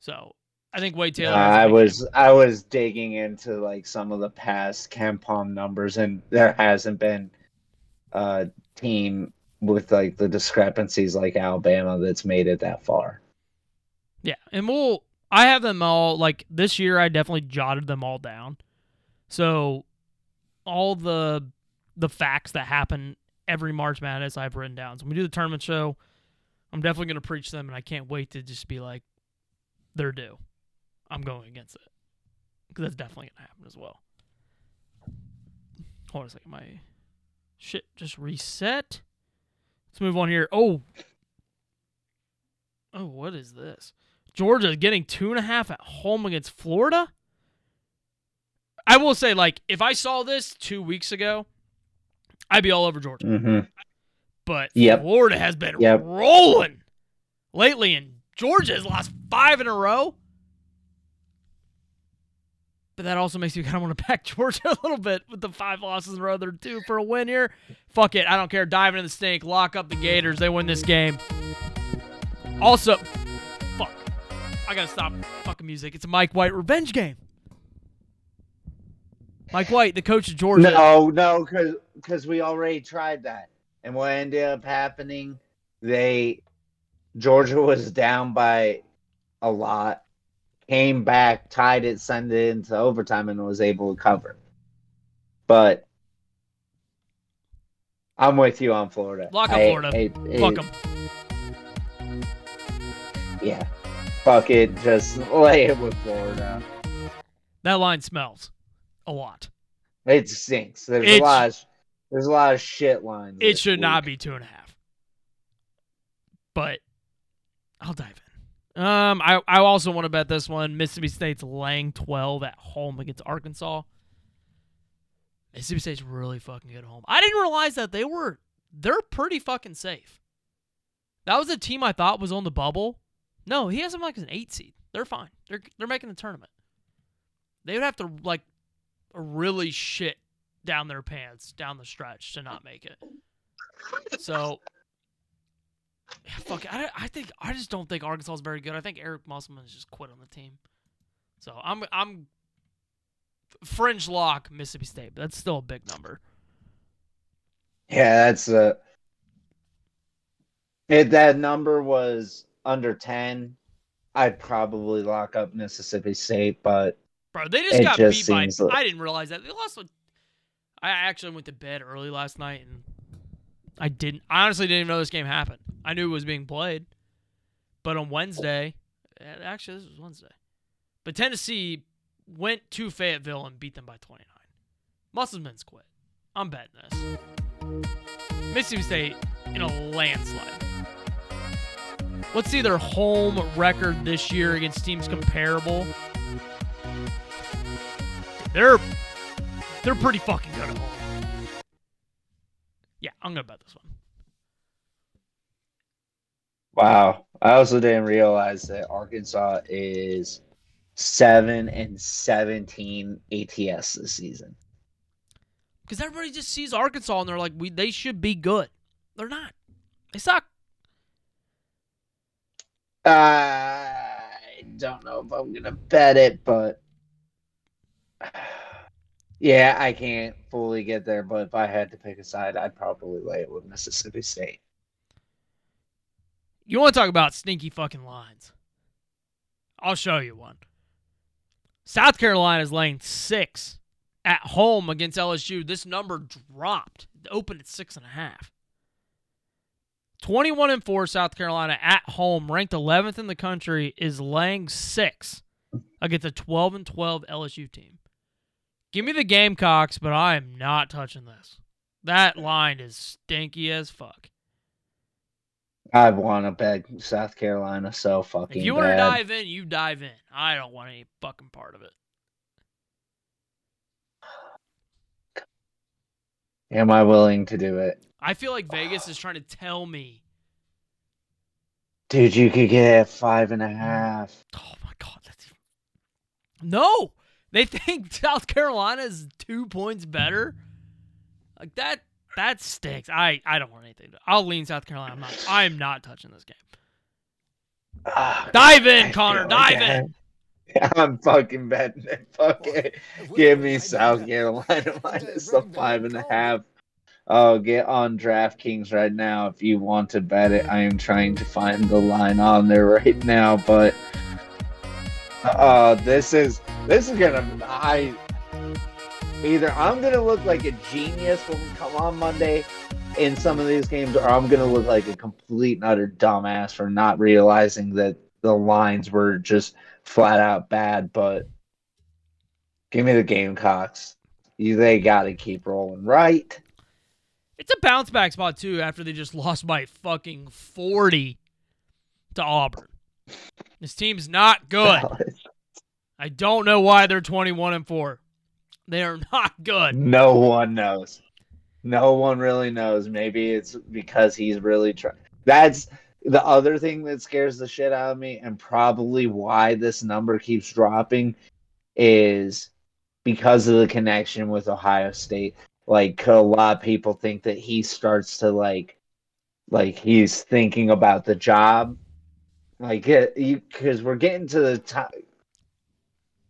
So I think Wade Taylor. a I was game. I was digging into like some of the past KenPom numbers, and there hasn't been a team with like the discrepancies like Alabama that's made it that far. Yeah, and we'll. I have them all like this year. I definitely jotted them all down. So all the the facts that happen every March Madness I've written down. So when we do the tournament show, I'm definitely to preach them, and I can't wait to just be like, they're due. I'm going against it because that's definitely to happen as well. Hold on a second, my shit just reset. Let's move on here. Oh, oh, what is this? Georgia getting two and a half at home against Florida. I will say, like, if I saw this two weeks ago, I'd be all over Georgia. Mm-hmm. But Yep. Florida has been Yep. rolling lately, and Georgia has lost five in a row. But that also makes you kind of want to back Georgia a little bit with the five losses in a row. They're due for a win here. Fuck it. I don't care. Dive into the snake. Lock up the Gators. They win this game. Also. I gotta stop fucking music. It's a Mike White revenge game. Mike White, the coach of Georgia. No, no, because because we already tried that, and what ended up happening, they Georgia was down by a lot, came back, tied it, sent it into overtime, and was able to cover. But I'm with you on Florida. Lock up I- Florida. I- I- Fuck them. Yeah, fuck it, just lay it with Florida. That line smells a lot. It stinks. There's a lot. Of, there's a lot of shit lines. It should not be two and a half. But I'll dive in. Um, I I also want to bet this one. Mississippi State's laying twelve at home against Arkansas. Mississippi State's really fucking good at home. I didn't realize that they were they're pretty fucking safe. That was a team I thought was on the bubble. No, he has them like as an eight seed. They're fine. They're they're making the tournament. They would have to like really shit down their pants down the stretch to not make it. So fuck. I, I think I just don't think Arkansas is very good. I think Eric Musselman has just quit on the team. So I'm I'm fringe lock Mississippi State, but that's still a big number. Yeah, that's uh, a. if that number was under ten, I'd probably lock up Mississippi State, but Bro, they just got just beat by. like- I didn't realize that they lost. With, I actually went to bed early last night, and I didn't. I honestly didn't even know this game happened. I knew it was being played, but on Wednesday, eh, actually this was Wednesday, but Tennessee went to Fayetteville and beat them by 29. Musselman's quit. I'm betting this. Mississippi State in a landslide. Let's see their home record this year against teams comparable. They're they're pretty fucking good at home. Yeah, I'm gonna bet this one. wow. I also didn't realize that Arkansas is seven and seventeen ATS this season. Because everybody just sees Arkansas and they're like, we they should be good. They're not. They suck. I don't know if I'm gonna bet it, but yeah, I can't fully get there. But if I had to pick a side, I'd probably lay it with Mississippi State. You want to talk about stinky fucking lines? I'll show you one. South Carolina is laying six at home against LSU. This number dropped. It opened at six and a half. 21 and 4 South Carolina at home, ranked 11th in the country, is laying 6 against a 12 and 12 LSU team. Give me the Gamecocks, but I am not touching this. That line is stinky as fuck. I want to bet South Carolina so fucking If you want to dive in, you dive in. I don't want any fucking part of it. Am I willing to do it? I feel like Vegas is trying to tell me, Dude, you could get five and a half. oh my god, that's even... no. They think South Carolina is two points better. Like that. That stinks. I I don't want anything. To, I'll lean South Carolina. I'm not. I am not touching this game. Ah, Dive in, I Connor. feel like Dive in. I- I'm fucking betting it. Fuck it. Give me South Carolina minus the five and a half. Oh, get on DraftKings right now if you want to bet it. I am trying to find the line on there right now, but uh, this is this is gonna I either I'm gonna look like a genius when we come on Monday in some of these games, or I'm gonna look like a complete and utter dumbass for not realizing that the lines were just flat out bad. But give me the Gamecocks. They got to keep rolling, right? It's a bounce back spot too after they just lost by fucking 40 to Auburn. This team's not good. I don't know why they're 21 and 4. They are not good. No one knows. No one really knows. Maybe it's because he's really trying. That's the other thing that scares the shit out of me, and probably why this number keeps dropping is because of the connection with Ohio State. Like a lot of people think that he starts to like, like he's thinking about the job, like it, you because we're getting to the time,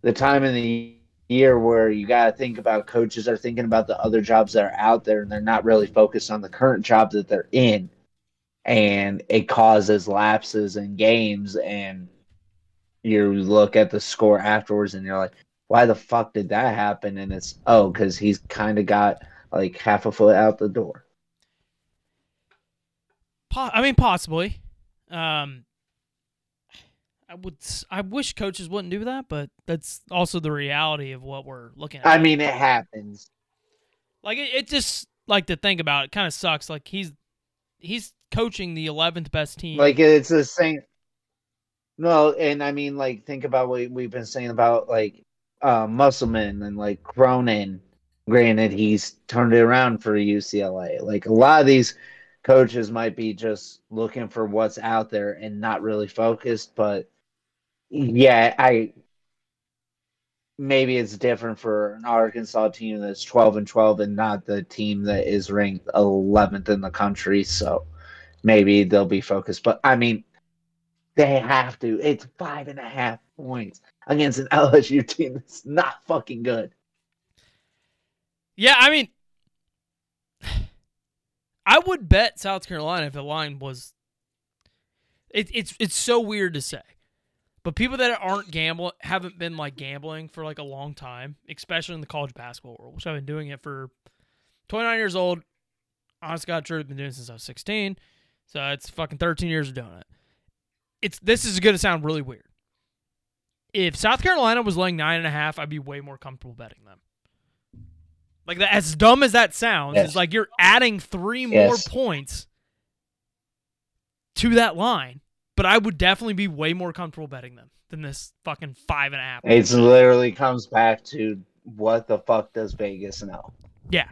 the time in the year where you got to think about coaches are thinking about the other jobs that are out there and they're not really focused on the current job that they're in. And it causes lapses in games and you look at the score afterwards and you're like why the fuck did that happen and it's oh because he's kind of got like half a foot out the door Po- I mean, possibly. Um, I would. I wish coaches wouldn't do that, but that's also the reality of what we're looking at. i mean it happens like it, it just like to think about. It kind of sucks. Like he's he's coaching the 11th best team. like it's the same no and i mean like think about what we've been saying about like uh musselman and like cronin granted he's turned it around for ucla like a lot of these coaches might be just looking for what's out there and not really focused but yeah i maybe it's different for an arkansas team that's 12 and 12 and not the team that is ranked 11th in the country so maybe they'll be focused. But I mean, they have to. It's five and a half points against an LSU team that's not fucking good. Yeah, I mean, I would bet South Carolina if the line was. It, it's it's so weird to say, but people that aren't gambling haven't been like gambling for like a long time, especially in the college basketball world, which I've been doing it for 29 years old. Honest God, truth, been doing it since I was 16, so it's fucking 13 years of doing it. It's this is going to sound really weird. If South Carolina was laying nine and a half, I'd be way more comfortable betting them. Like that, as dumb as that sounds, Yes. it's like you're adding three more points to that line. But I would definitely be way more comfortable betting them than this fucking five and a half. It literally comes back to what the fuck does Vegas know? Yeah.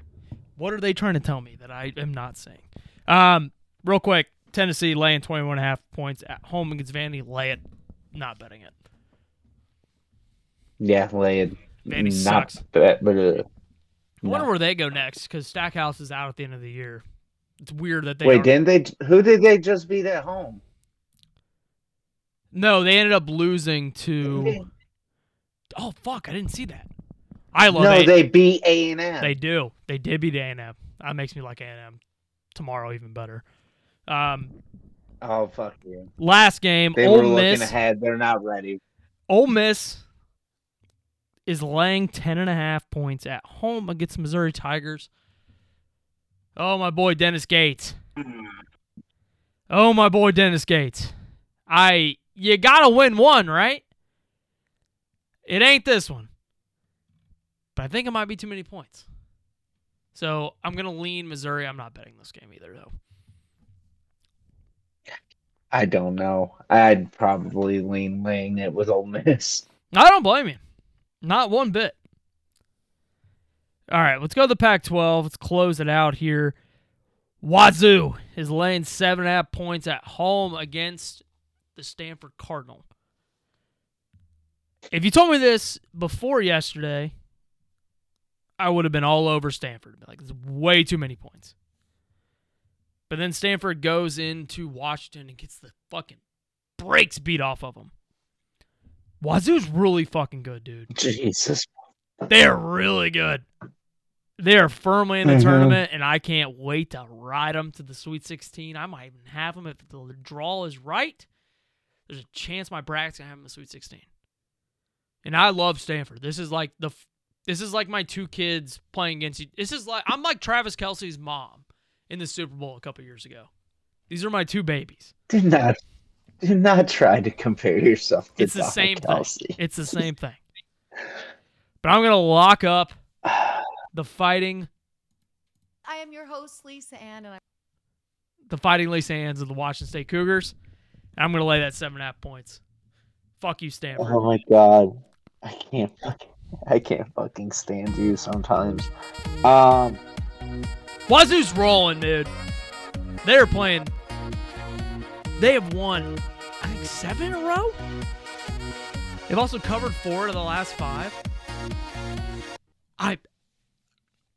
What are they trying to tell me that I am not saying? Um, real quick, Tennessee laying 21 and a half points at home against Vandy. Lay it. Not betting it. Yeah, lay it. Vandy sucks. bet, but uh, I wonder no. where they go next because Stackhouse is out at the end of the year. It's weird that they Wait, are- didn't they? Who did they just beat at home? No, they ended up losing to. Oh fuck! I didn't see that. I love no, it. they beat A and M. They do. They did beat A&M. That makes me like A&M tomorrow even better. Um, Oh fuck you! last game, They Ole were Miss. looking ahead. They're not ready. Ole Miss is laying ten and a half points at home against Missouri Tigers. Oh my boy Dennis Gates. Oh my boy Dennis Gates. I you gotta win one, right? It ain't this one. But I think it might be too many points. So I'm gonna lean Missouri. I'm not betting this game either though. I don't know. I'd probably lean laying it with Ole Miss. I don't blame you. Not one bit. All right, let's go to the Pac 12. Let's close it out here. Wazoo is laying seven and a half points at home against the Stanford Cardinal. If you told me this before yesterday, I would have been all over Stanford. Like, it's way too many points. But then Stanford goes into Washington and gets the fucking brakes beat off of them. Wazoo's really fucking good, dude. Jesus. They're really good. They are firmly in the Mhm. tournament, and I can't wait to ride them to the Sweet 16. I might even have them if the draw is right. There's a chance my bracket's gonna have them in the Sweet 16. And I love Stanford. This is like the, this is like my two kids playing against you. This is like I'm like Travis Kelce's mom in the Super Bowl a couple years ago. These are my two babies. Do not, do not try to compare yourself to It's the Donald same Kelce. thing. It's the same thing. But I'm gonna lock up the fighting I am your host, Lisa Ann, and I'm the fighting Lisa Ann's of the Washington State Cougars. I'm going to lay that seven and a half points. Fuck you, Stanford. Oh my god, I can't. fucking- I can't fucking stand you sometimes. Um, Wazoo's rolling, dude. They're playing. They have won, I think, seven in a row. They've also covered four of the last five. I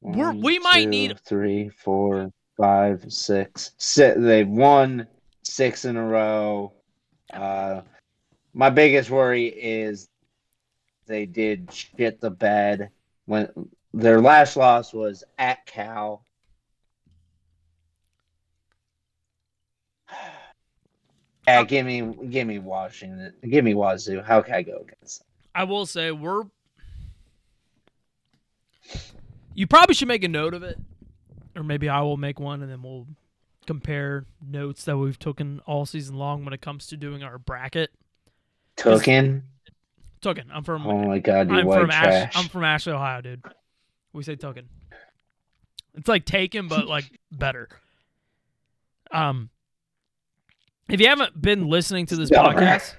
We're- one, we might two, need- three, four, five, six. Si they've won six in a row. Uh, my biggest worry is they did shit the bed when their last loss was at Cal. Yeah, give me, give me Washington, give me Wazoo. How can I go against? Them? I will say we're. You probably should make a note of it, or maybe I will make one, and then we'll compare notes that we've taken all season long when it comes to doing our bracket. Token. Token. I'm from. Oh my god, I'm from. Ash, I'm from Ashley, Ohio, dude. We say token. It's like taken, but like better. Um, if you haven't been listening to this podcast,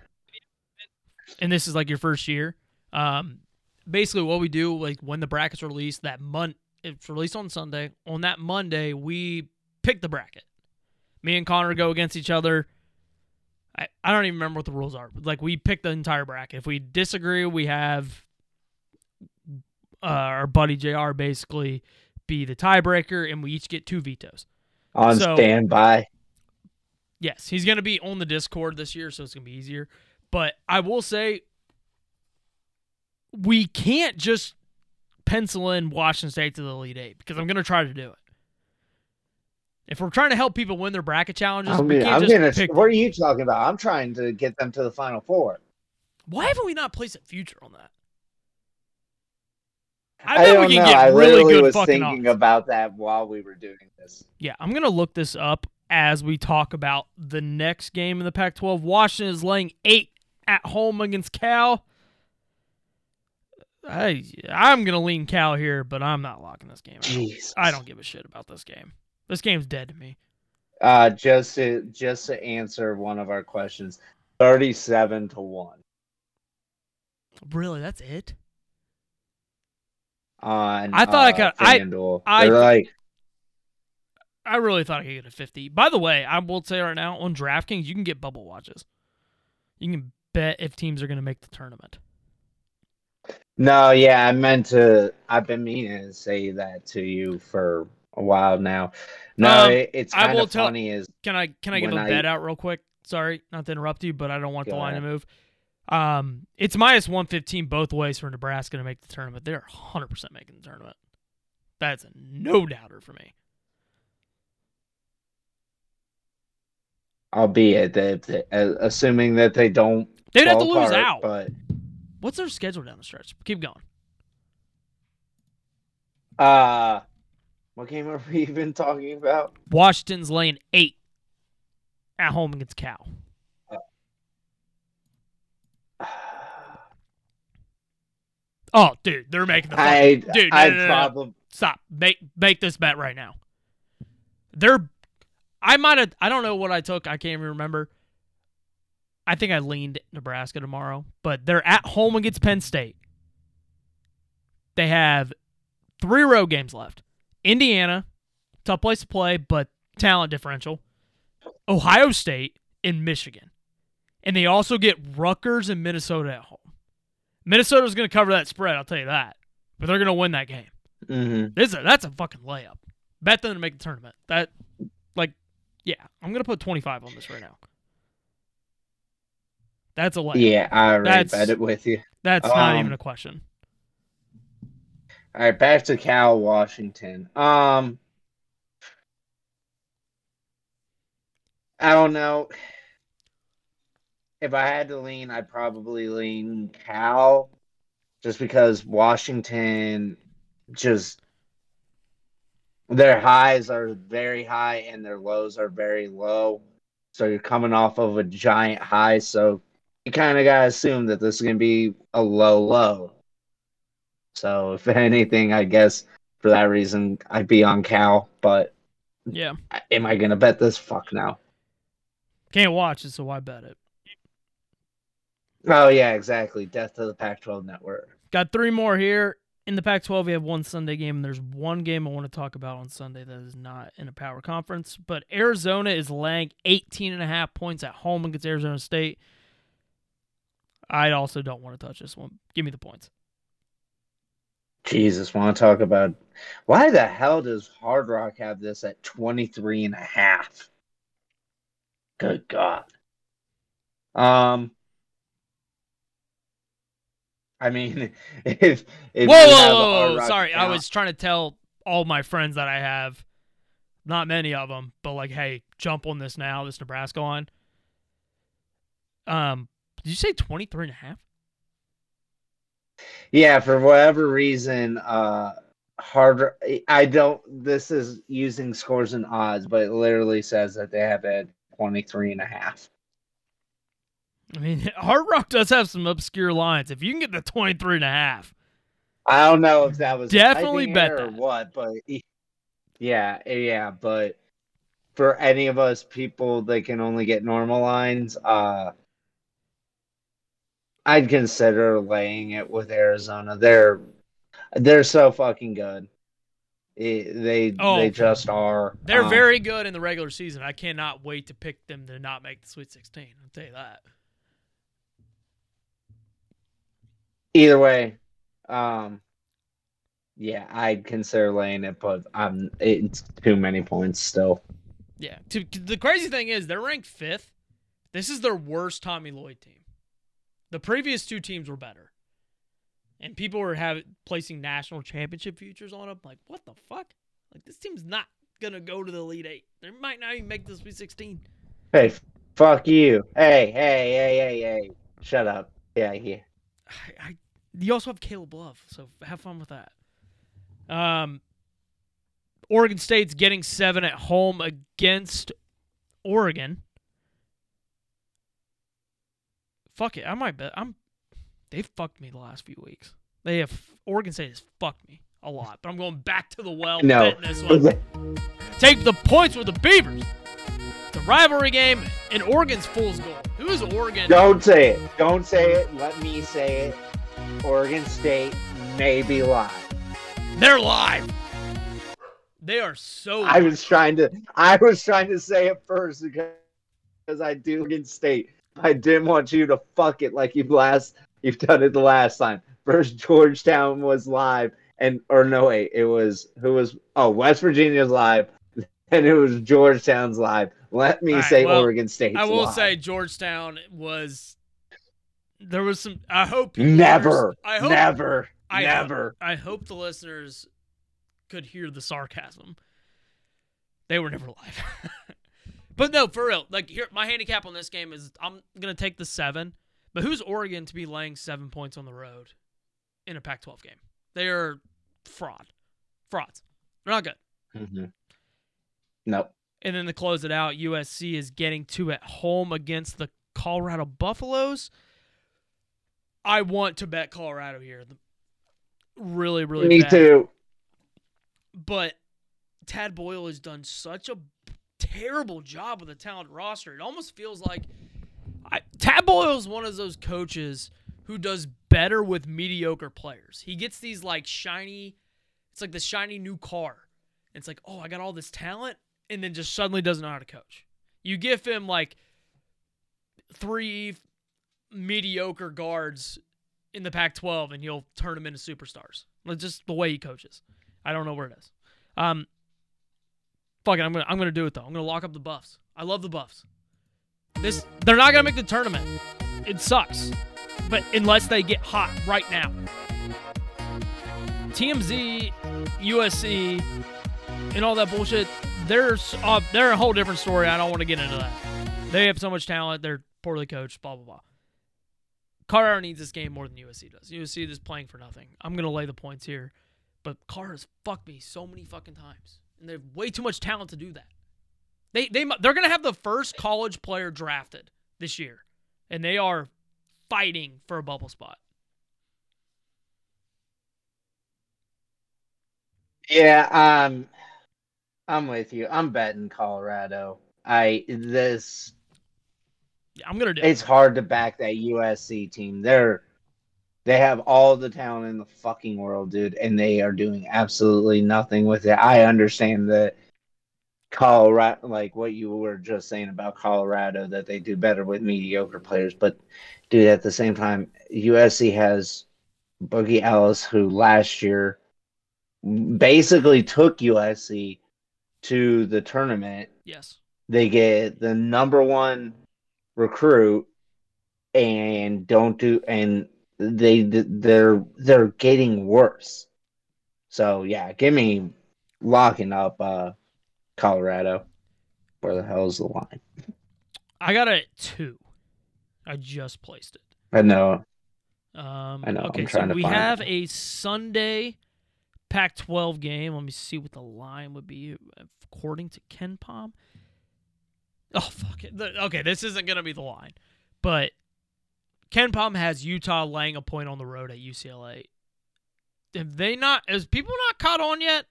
and this is like your first year, um, basically what we do, like when the brackets are released, that month it's released on Sunday. On that Monday, we pick the bracket. Me and Connor go against each other. I, I don't even remember what the rules are. But like we pick the entire bracket. If we disagree, we have uh, our buddy Jr. basically be the tiebreaker, and we each get two vetoes. on So- standby. Yes, he's going to be on the Discord this year, so it's going to be easier. But I will say, we can't just pencil in Washington State to the Elite Eight because I'm going to try to do it. If we're trying to help people win their bracket challenges, I we mean, can't I'm just gonna. pick. What are you talking about? I'm trying to get them to the final four. Why haven't we not placed a future on that? I I, bet we can know. get I really good was fucking thinking odds. about that while we were doing this. Yeah, I'm going to look this up as we talk about the next game in the Pac 12. Washington is laying eight at home against Cal. I, I'm going to lean Cal here, but I'm not locking this game. Jesus. I don't give a shit about this game. This game's dead to me. Uh, just to just to answer one of our questions, thirty-seven to one Really, that's it? on. I thought I uh, could- I- FanDuel. I- They're like, I really thought I could get a 50. By the way, I will say right now on DraftKings, you can get bubble watches. You can bet if teams are going to make the tournament. no, yeah, I meant to. I've been meaning to say that to you for a while now. No, Um, it, it's I kind will of tell- funny. Is Can I can I give a I- bet out real quick? Sorry, not to interrupt you, but I don't want the line to ahead. move. Um, it's minus one fifteen both ways for Nebraska to make the tournament. They're hundred percent making the tournament. That's a no doubter for me. Albeit that, uh, assuming that they don't, They'd have to lose apart, out. But What's their schedule down the stretch? Keep going. uh, what game are we even talking about? Washington's laying eight at home against Cal. Oh, dude, they're making the I dude. I no, no, no. probably Stop. Make make this bet right now. They're I might have I don't know what I took. I can't even remember. I think I leaned Nebraska tomorrow, but they're at home against Penn State. They have three road games left. Indiana, tough place to play, but talent differential. Ohio State and Michigan. And they also get Rutgers and Minnesota at home. Minnesota's going to cover that spread, I'll tell you that. But they're going to win that game. mhm. This is a, that's a fucking layup. Bet them to make the tournament. That, like, yeah, I'm gonna put 25 on this right now. That's a layup. yeah, I already That's- bet it with you. That's not Um, even a question. All right, back to Cal Washington. Um, I don't know. If I had to lean, I'd probably lean Cal, just because Washington just their highs are very high and their lows are very low. So you're coming off of a giant high, so you kind of gotta assume that this is gonna be a low low. So if anything, I guess for that reason I'd be on Cal. But Yeah, am I gonna bet this? Fuck now. can't watch it, so why bet it? Oh yeah, exactly. Death to the Pac-12 network. Got three more here. In the Pac 12, we have one Sunday game, and there's one game I want to talk about on Sunday that is not in a power conference. But Arizona is laying 18 and a half points at home against Arizona State. I also don't want to touch this one. Give me the points. Jesus, want to talk about why the hell does Hard Rock have this at 23 and a half? Good God. Um, I mean, if, if whoa, whoa, whoa, Hard whoa. Rock Sorry, I was trying to tell all my friends that I have, not many of them, but like, hey, jump on this now, this Nebraska line. Um, did you say 23 and a half? Yeah, for whatever reason, uh, harder. I don't. This is using scores and odds, but it literally says that they have at 23 and a half. I mean, Hard Rock does have some obscure lines. If you can get the 23 and a half, I don't know if that was Definitely better or what, but yeah, yeah, but for any of us people that can only get normal lines, uh, I'd consider laying it with Arizona. They're they're so fucking good. It- they Oh. they just are. they're Um, very good in the regular season. I cannot wait to pick them to not make the Sweet 16. I'll tell you that. Either way. Um, yeah, I'd consider laying it, but um, it's too many points still. Yeah. To, the crazy thing is they're ranked fifth. This is their worst Tommy Lloyd team. The previous two teams were better. And people were having placing national championship futures on them. Like, what the fuck? Like this team's not gonna go to the Elite Eight. They might not even make the Sweet Sixteen. Hey, fuck you. Hey, hey, hey, hey, hey. Shut up. Yeah, yeah. I, I you also have Caleb Love, so have fun with that. Um, Oregon State's getting seven at home against Oregon. Fuck it, I might bet I'm. They've fucked me the last few weeks. They have Oregon State has fucked me a lot, but I'm going back to the well. No. this one. Take the points with the Beavers. Rivalry game, and Oregon's fool's goal. Who is Oregon? Don't say it. Don't say it. Let me say it. Oregon State may be live. They're live. They are so. I was trying to I was trying to say it first because because I do Oregon State. I didn't want you to fuck it like you've last you've done it the last time. First Georgetown was live and or no wait, it was who was oh West Virginia's live and it was Georgetown's live. Let me right, say well, Oregon State. I will live. say Georgetown was. There was some. I hope never, I hope. never, I never. I hope the listeners could hear the sarcasm. They were never live. but no, for real. Like here, my handicap on this game is I'm gonna take the seven. But who's Oregon to be laying seven points on the road in a Pac-12 game? They are fraud, frauds. They're not good. Mhm. Nope. And then to close it out, USC is getting two at home against the Colorado Buffaloes. I want to bet Colorado here. Really, really Me bad. too. But Tad Boyle has done such a terrible job with a talented roster. It almost feels like I, Tad Boyle is one of those coaches who does better with mediocre players. He gets these like shiny, it's like the shiny new car. It's like, oh, I got all this talent, and then just suddenly doesn't know how to coach. You give him like three mediocre guards in the Pac-12, and he'll turn them into superstars. Just the way he coaches. I don't know where it is. Um, fuck it, I'm gonna I'm gonna do it though. I'm gonna lock up the Buffs. I love the Buffs. This they're not gonna make the tournament. It sucks, but unless they get hot right now. TMZ, USC, and all that bullshit. There's uh, they're a whole different story. I don't want to get into that. They have so much talent. They're poorly coached. Blah blah blah. Colorado needs this game more than USC does. USC is playing for nothing. I'm gonna lay the points here, but Colorado's fucked me so many fucking times, and they have way too much talent to do that. They they they're gonna have the first college player drafted this year, and they are fighting for a bubble spot. Yeah, um, I'm with you. I'm betting Colorado. I this I'm gonna do. it's hard to back that USC team. They're they have all the talent in the fucking world, dude, and they are doing absolutely nothing with it. I understand that Colorado, like what you were just saying about Colorado, that they do better with mediocre players, but dude, at the same time, USC has Boogie Ellis, who last year basically took USC to the tournament yes. they get the number one recruit and don't do and they they're they're getting worse so yeah give me locking up uh colorado where the hell is the line I got it two. I just placed it. i know Um, I know, I'm Okay, so we have it. a Sunday Pac-12 game. Let me see what the line would be according to KenPom. Oh fuck it. Okay, this isn't gonna be the line, but KenPom has Utah laying a point on the road at UCLA. Have they not? Is people not caught on yet?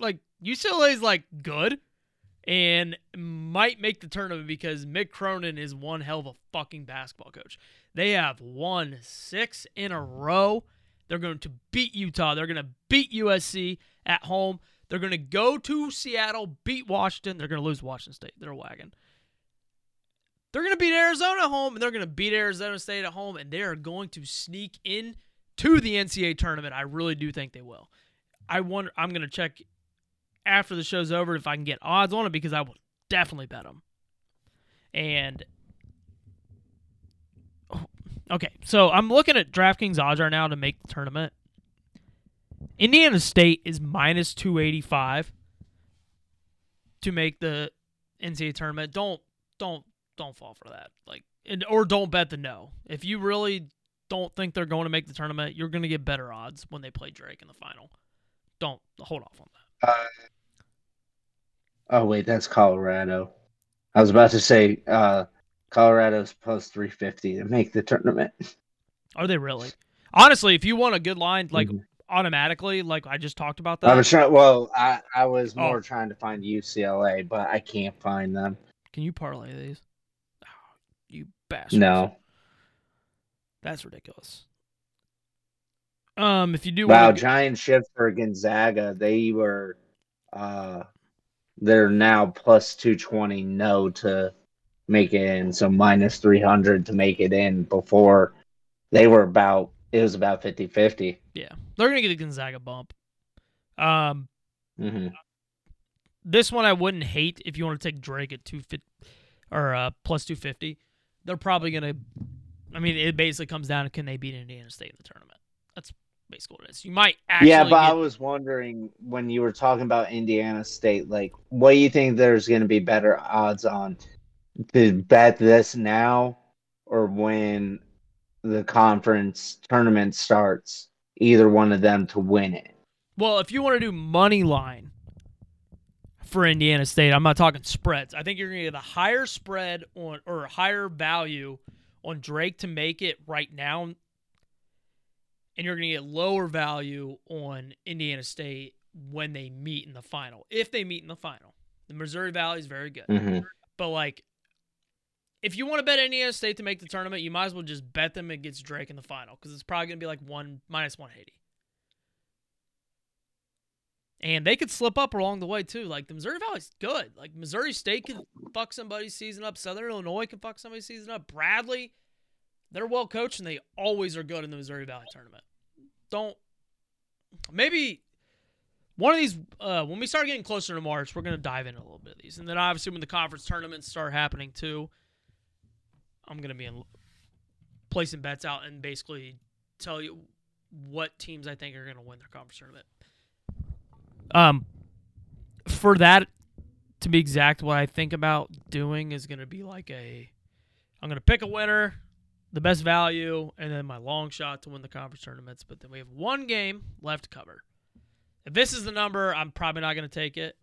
Like UCLA is like good and might make the tournament because Mick Cronin is one hell of a fucking basketball coach. They have won six in a row. They're going to beat Utah. They're going to beat USC at home. They're going to go to Seattle, beat Washington. They're going to lose Washington State. They're a wagon. They're going to beat Arizona at home, and they're going to beat Arizona State at home, and they are going to sneak in to the NCAA tournament. I really do think they will. I wonder. I'm going to check after the show's over if I can get odds on it because I will definitely bet them. And okay, so I'm looking at DraftKings odds right now to make the tournament. Indiana State is minus 285 to make the NCAA tournament. Don't don't don't fall for that. Like and, or don't bet the no. If you really don't think they're going to make the tournament, you're going to get better odds when they play Drake in the final. Don't hold off on that. Uh, oh wait, that's Colorado. I was about to say uh, Colorado's plus three fifty to make the tournament. Are they really? Honestly, if you want a good line, like Mhm. automatically, like I just talked about that. I was trying. Well, I I was Oh. more trying to find UCLA, but I can't find them. can you parlay these? Oh, you bastard. No. That's ridiculous. Um, if you do Wow, giant shift for Gonzaga. They were, uh, they're now plus two twenty. No to make it in, so minus three hundred to make it in. Before they were about, it was about 50-50. yeah, they're gonna get a Gonzaga bump. Um, hmm this one I wouldn't hate if you want to take Drake at two fifty or uh, plus two fifty. They're probably gonna. I mean, it basically comes down to can they beat Indiana State in the tournament. That's basically what it is. You might actually. Yeah, but I was wondering when you were talking about Indiana State, like, what do you think there's going to be better odds on to bet this now or when the conference tournament starts? Either one of them to win it. Well, if you want to do money line for Indiana State, I'm not talking spreads. I think you're going to get a higher spread on or higher value on Drake to make it right now, and you're going to get lower value on Indiana State when they meet in the final. If they meet in the final, the Missouri Valley is very good, hmm but like. If you want to bet Indiana State to make the tournament, you might as well just bet them against Drake in the final because it's probably going to be like one minus 180 and they could slip up along the way too. Like the Missouri Valley's good. Like Missouri State can fuck somebody's season up. Southern Illinois can fuck somebody's season up. Bradley, they're well coached and they always are good in the Missouri Valley tournament. Don't maybe one of these uh, when we start getting closer to March, we're gonna dive into a little bit of these, and then obviously when the conference tournaments start happening too, I'm gonna be in, placing bets out and basically tell you what teams I think are gonna win their conference tournament. Um, for that to be exact, what I think about doing is going to be like a, I'm going to pick a winner, the best value, and then my long shot to win the conference tournaments. But then we have one game left to cover. If this is the number, I'm probably not going to take it.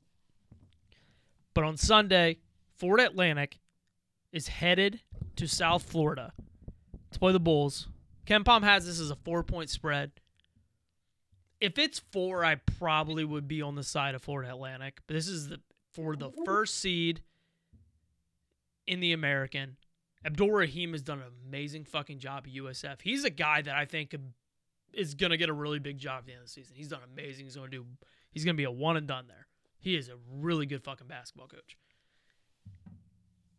But on Sunday, Florida Atlantic is headed to South Florida to play the Bulls. KenPom has this as a four point spread if it's four, I probably would be on the side of Florida Atlantic. But this is the for the first seed in the American. Abdul Rahim has done an amazing fucking job at USF. He's a guy that I think is gonna get a really big job at the end of the season. He's done amazing. He's gonna do. He's gonna be a one and done there. He is a really good fucking basketball coach.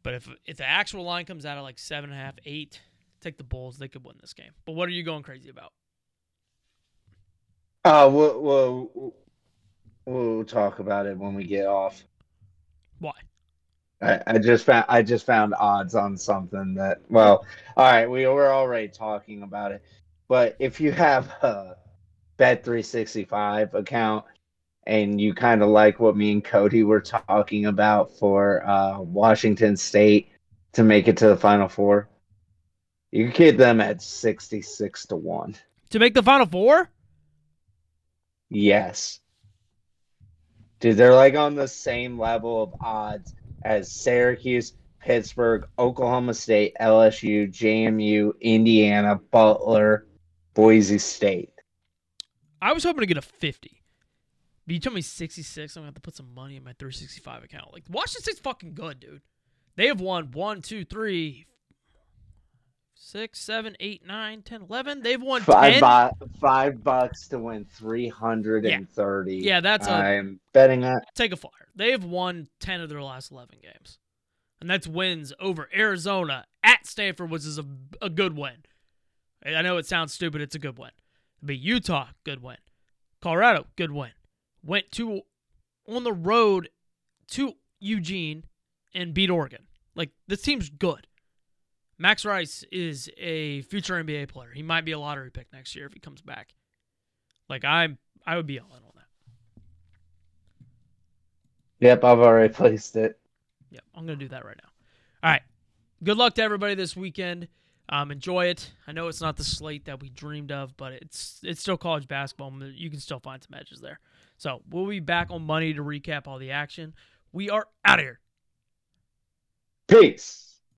But if if the actual line comes out at like seven and a half, eight, take the Bulls. They could win this game. But what are you going crazy about? Uh, we'll, we'll we'll talk about it when we get off. Why? I, I just found I just found odds on something that well, all right, we were already talking about it, but if you have a Bet three sixty five account and you kind of like what me and Cody were talking about for uh, Washington State to make it to the Final Four, you can get them at sixty six to one. To make the Final Four? Yes. Dude, they're like on the same level of odds as Syracuse, Pittsburgh, Oklahoma State, LSU, JMU, Indiana, Butler, Boise State. I was hoping to get a 50. But you told me 66. I'm going to have to put some money in my 365 account. Like, Washington State's fucking good, dude. They have won 1, 2, 3, 6, 7, 8, 9, 10, 11. They've won Five, 10. bu- five bucks to win 330. Yeah, that's a- I'm betting that. Take a flyer. They have won 10 of their last 11 games. And that's wins over Arizona at Stanford, which is a, a good win. I know it sounds stupid. It's a good win. But Utah, good win. Colorado, good win. Went to on the road to Eugene and beat Oregon. Like this team's good. Myles Rice is a future NBA player. He might be a lottery pick next year if he comes back. Like I'm, I would be all in on that. Yep, I've already placed it. Yep, I'm gonna do that right now. All right. Good luck to everybody this weekend. Um, enjoy it. I know it's not the slate that we dreamed of, but it's it's still college basketball. You can still find some edges there. So we'll be back on Monday to recap all the action. We are out of here. Peace.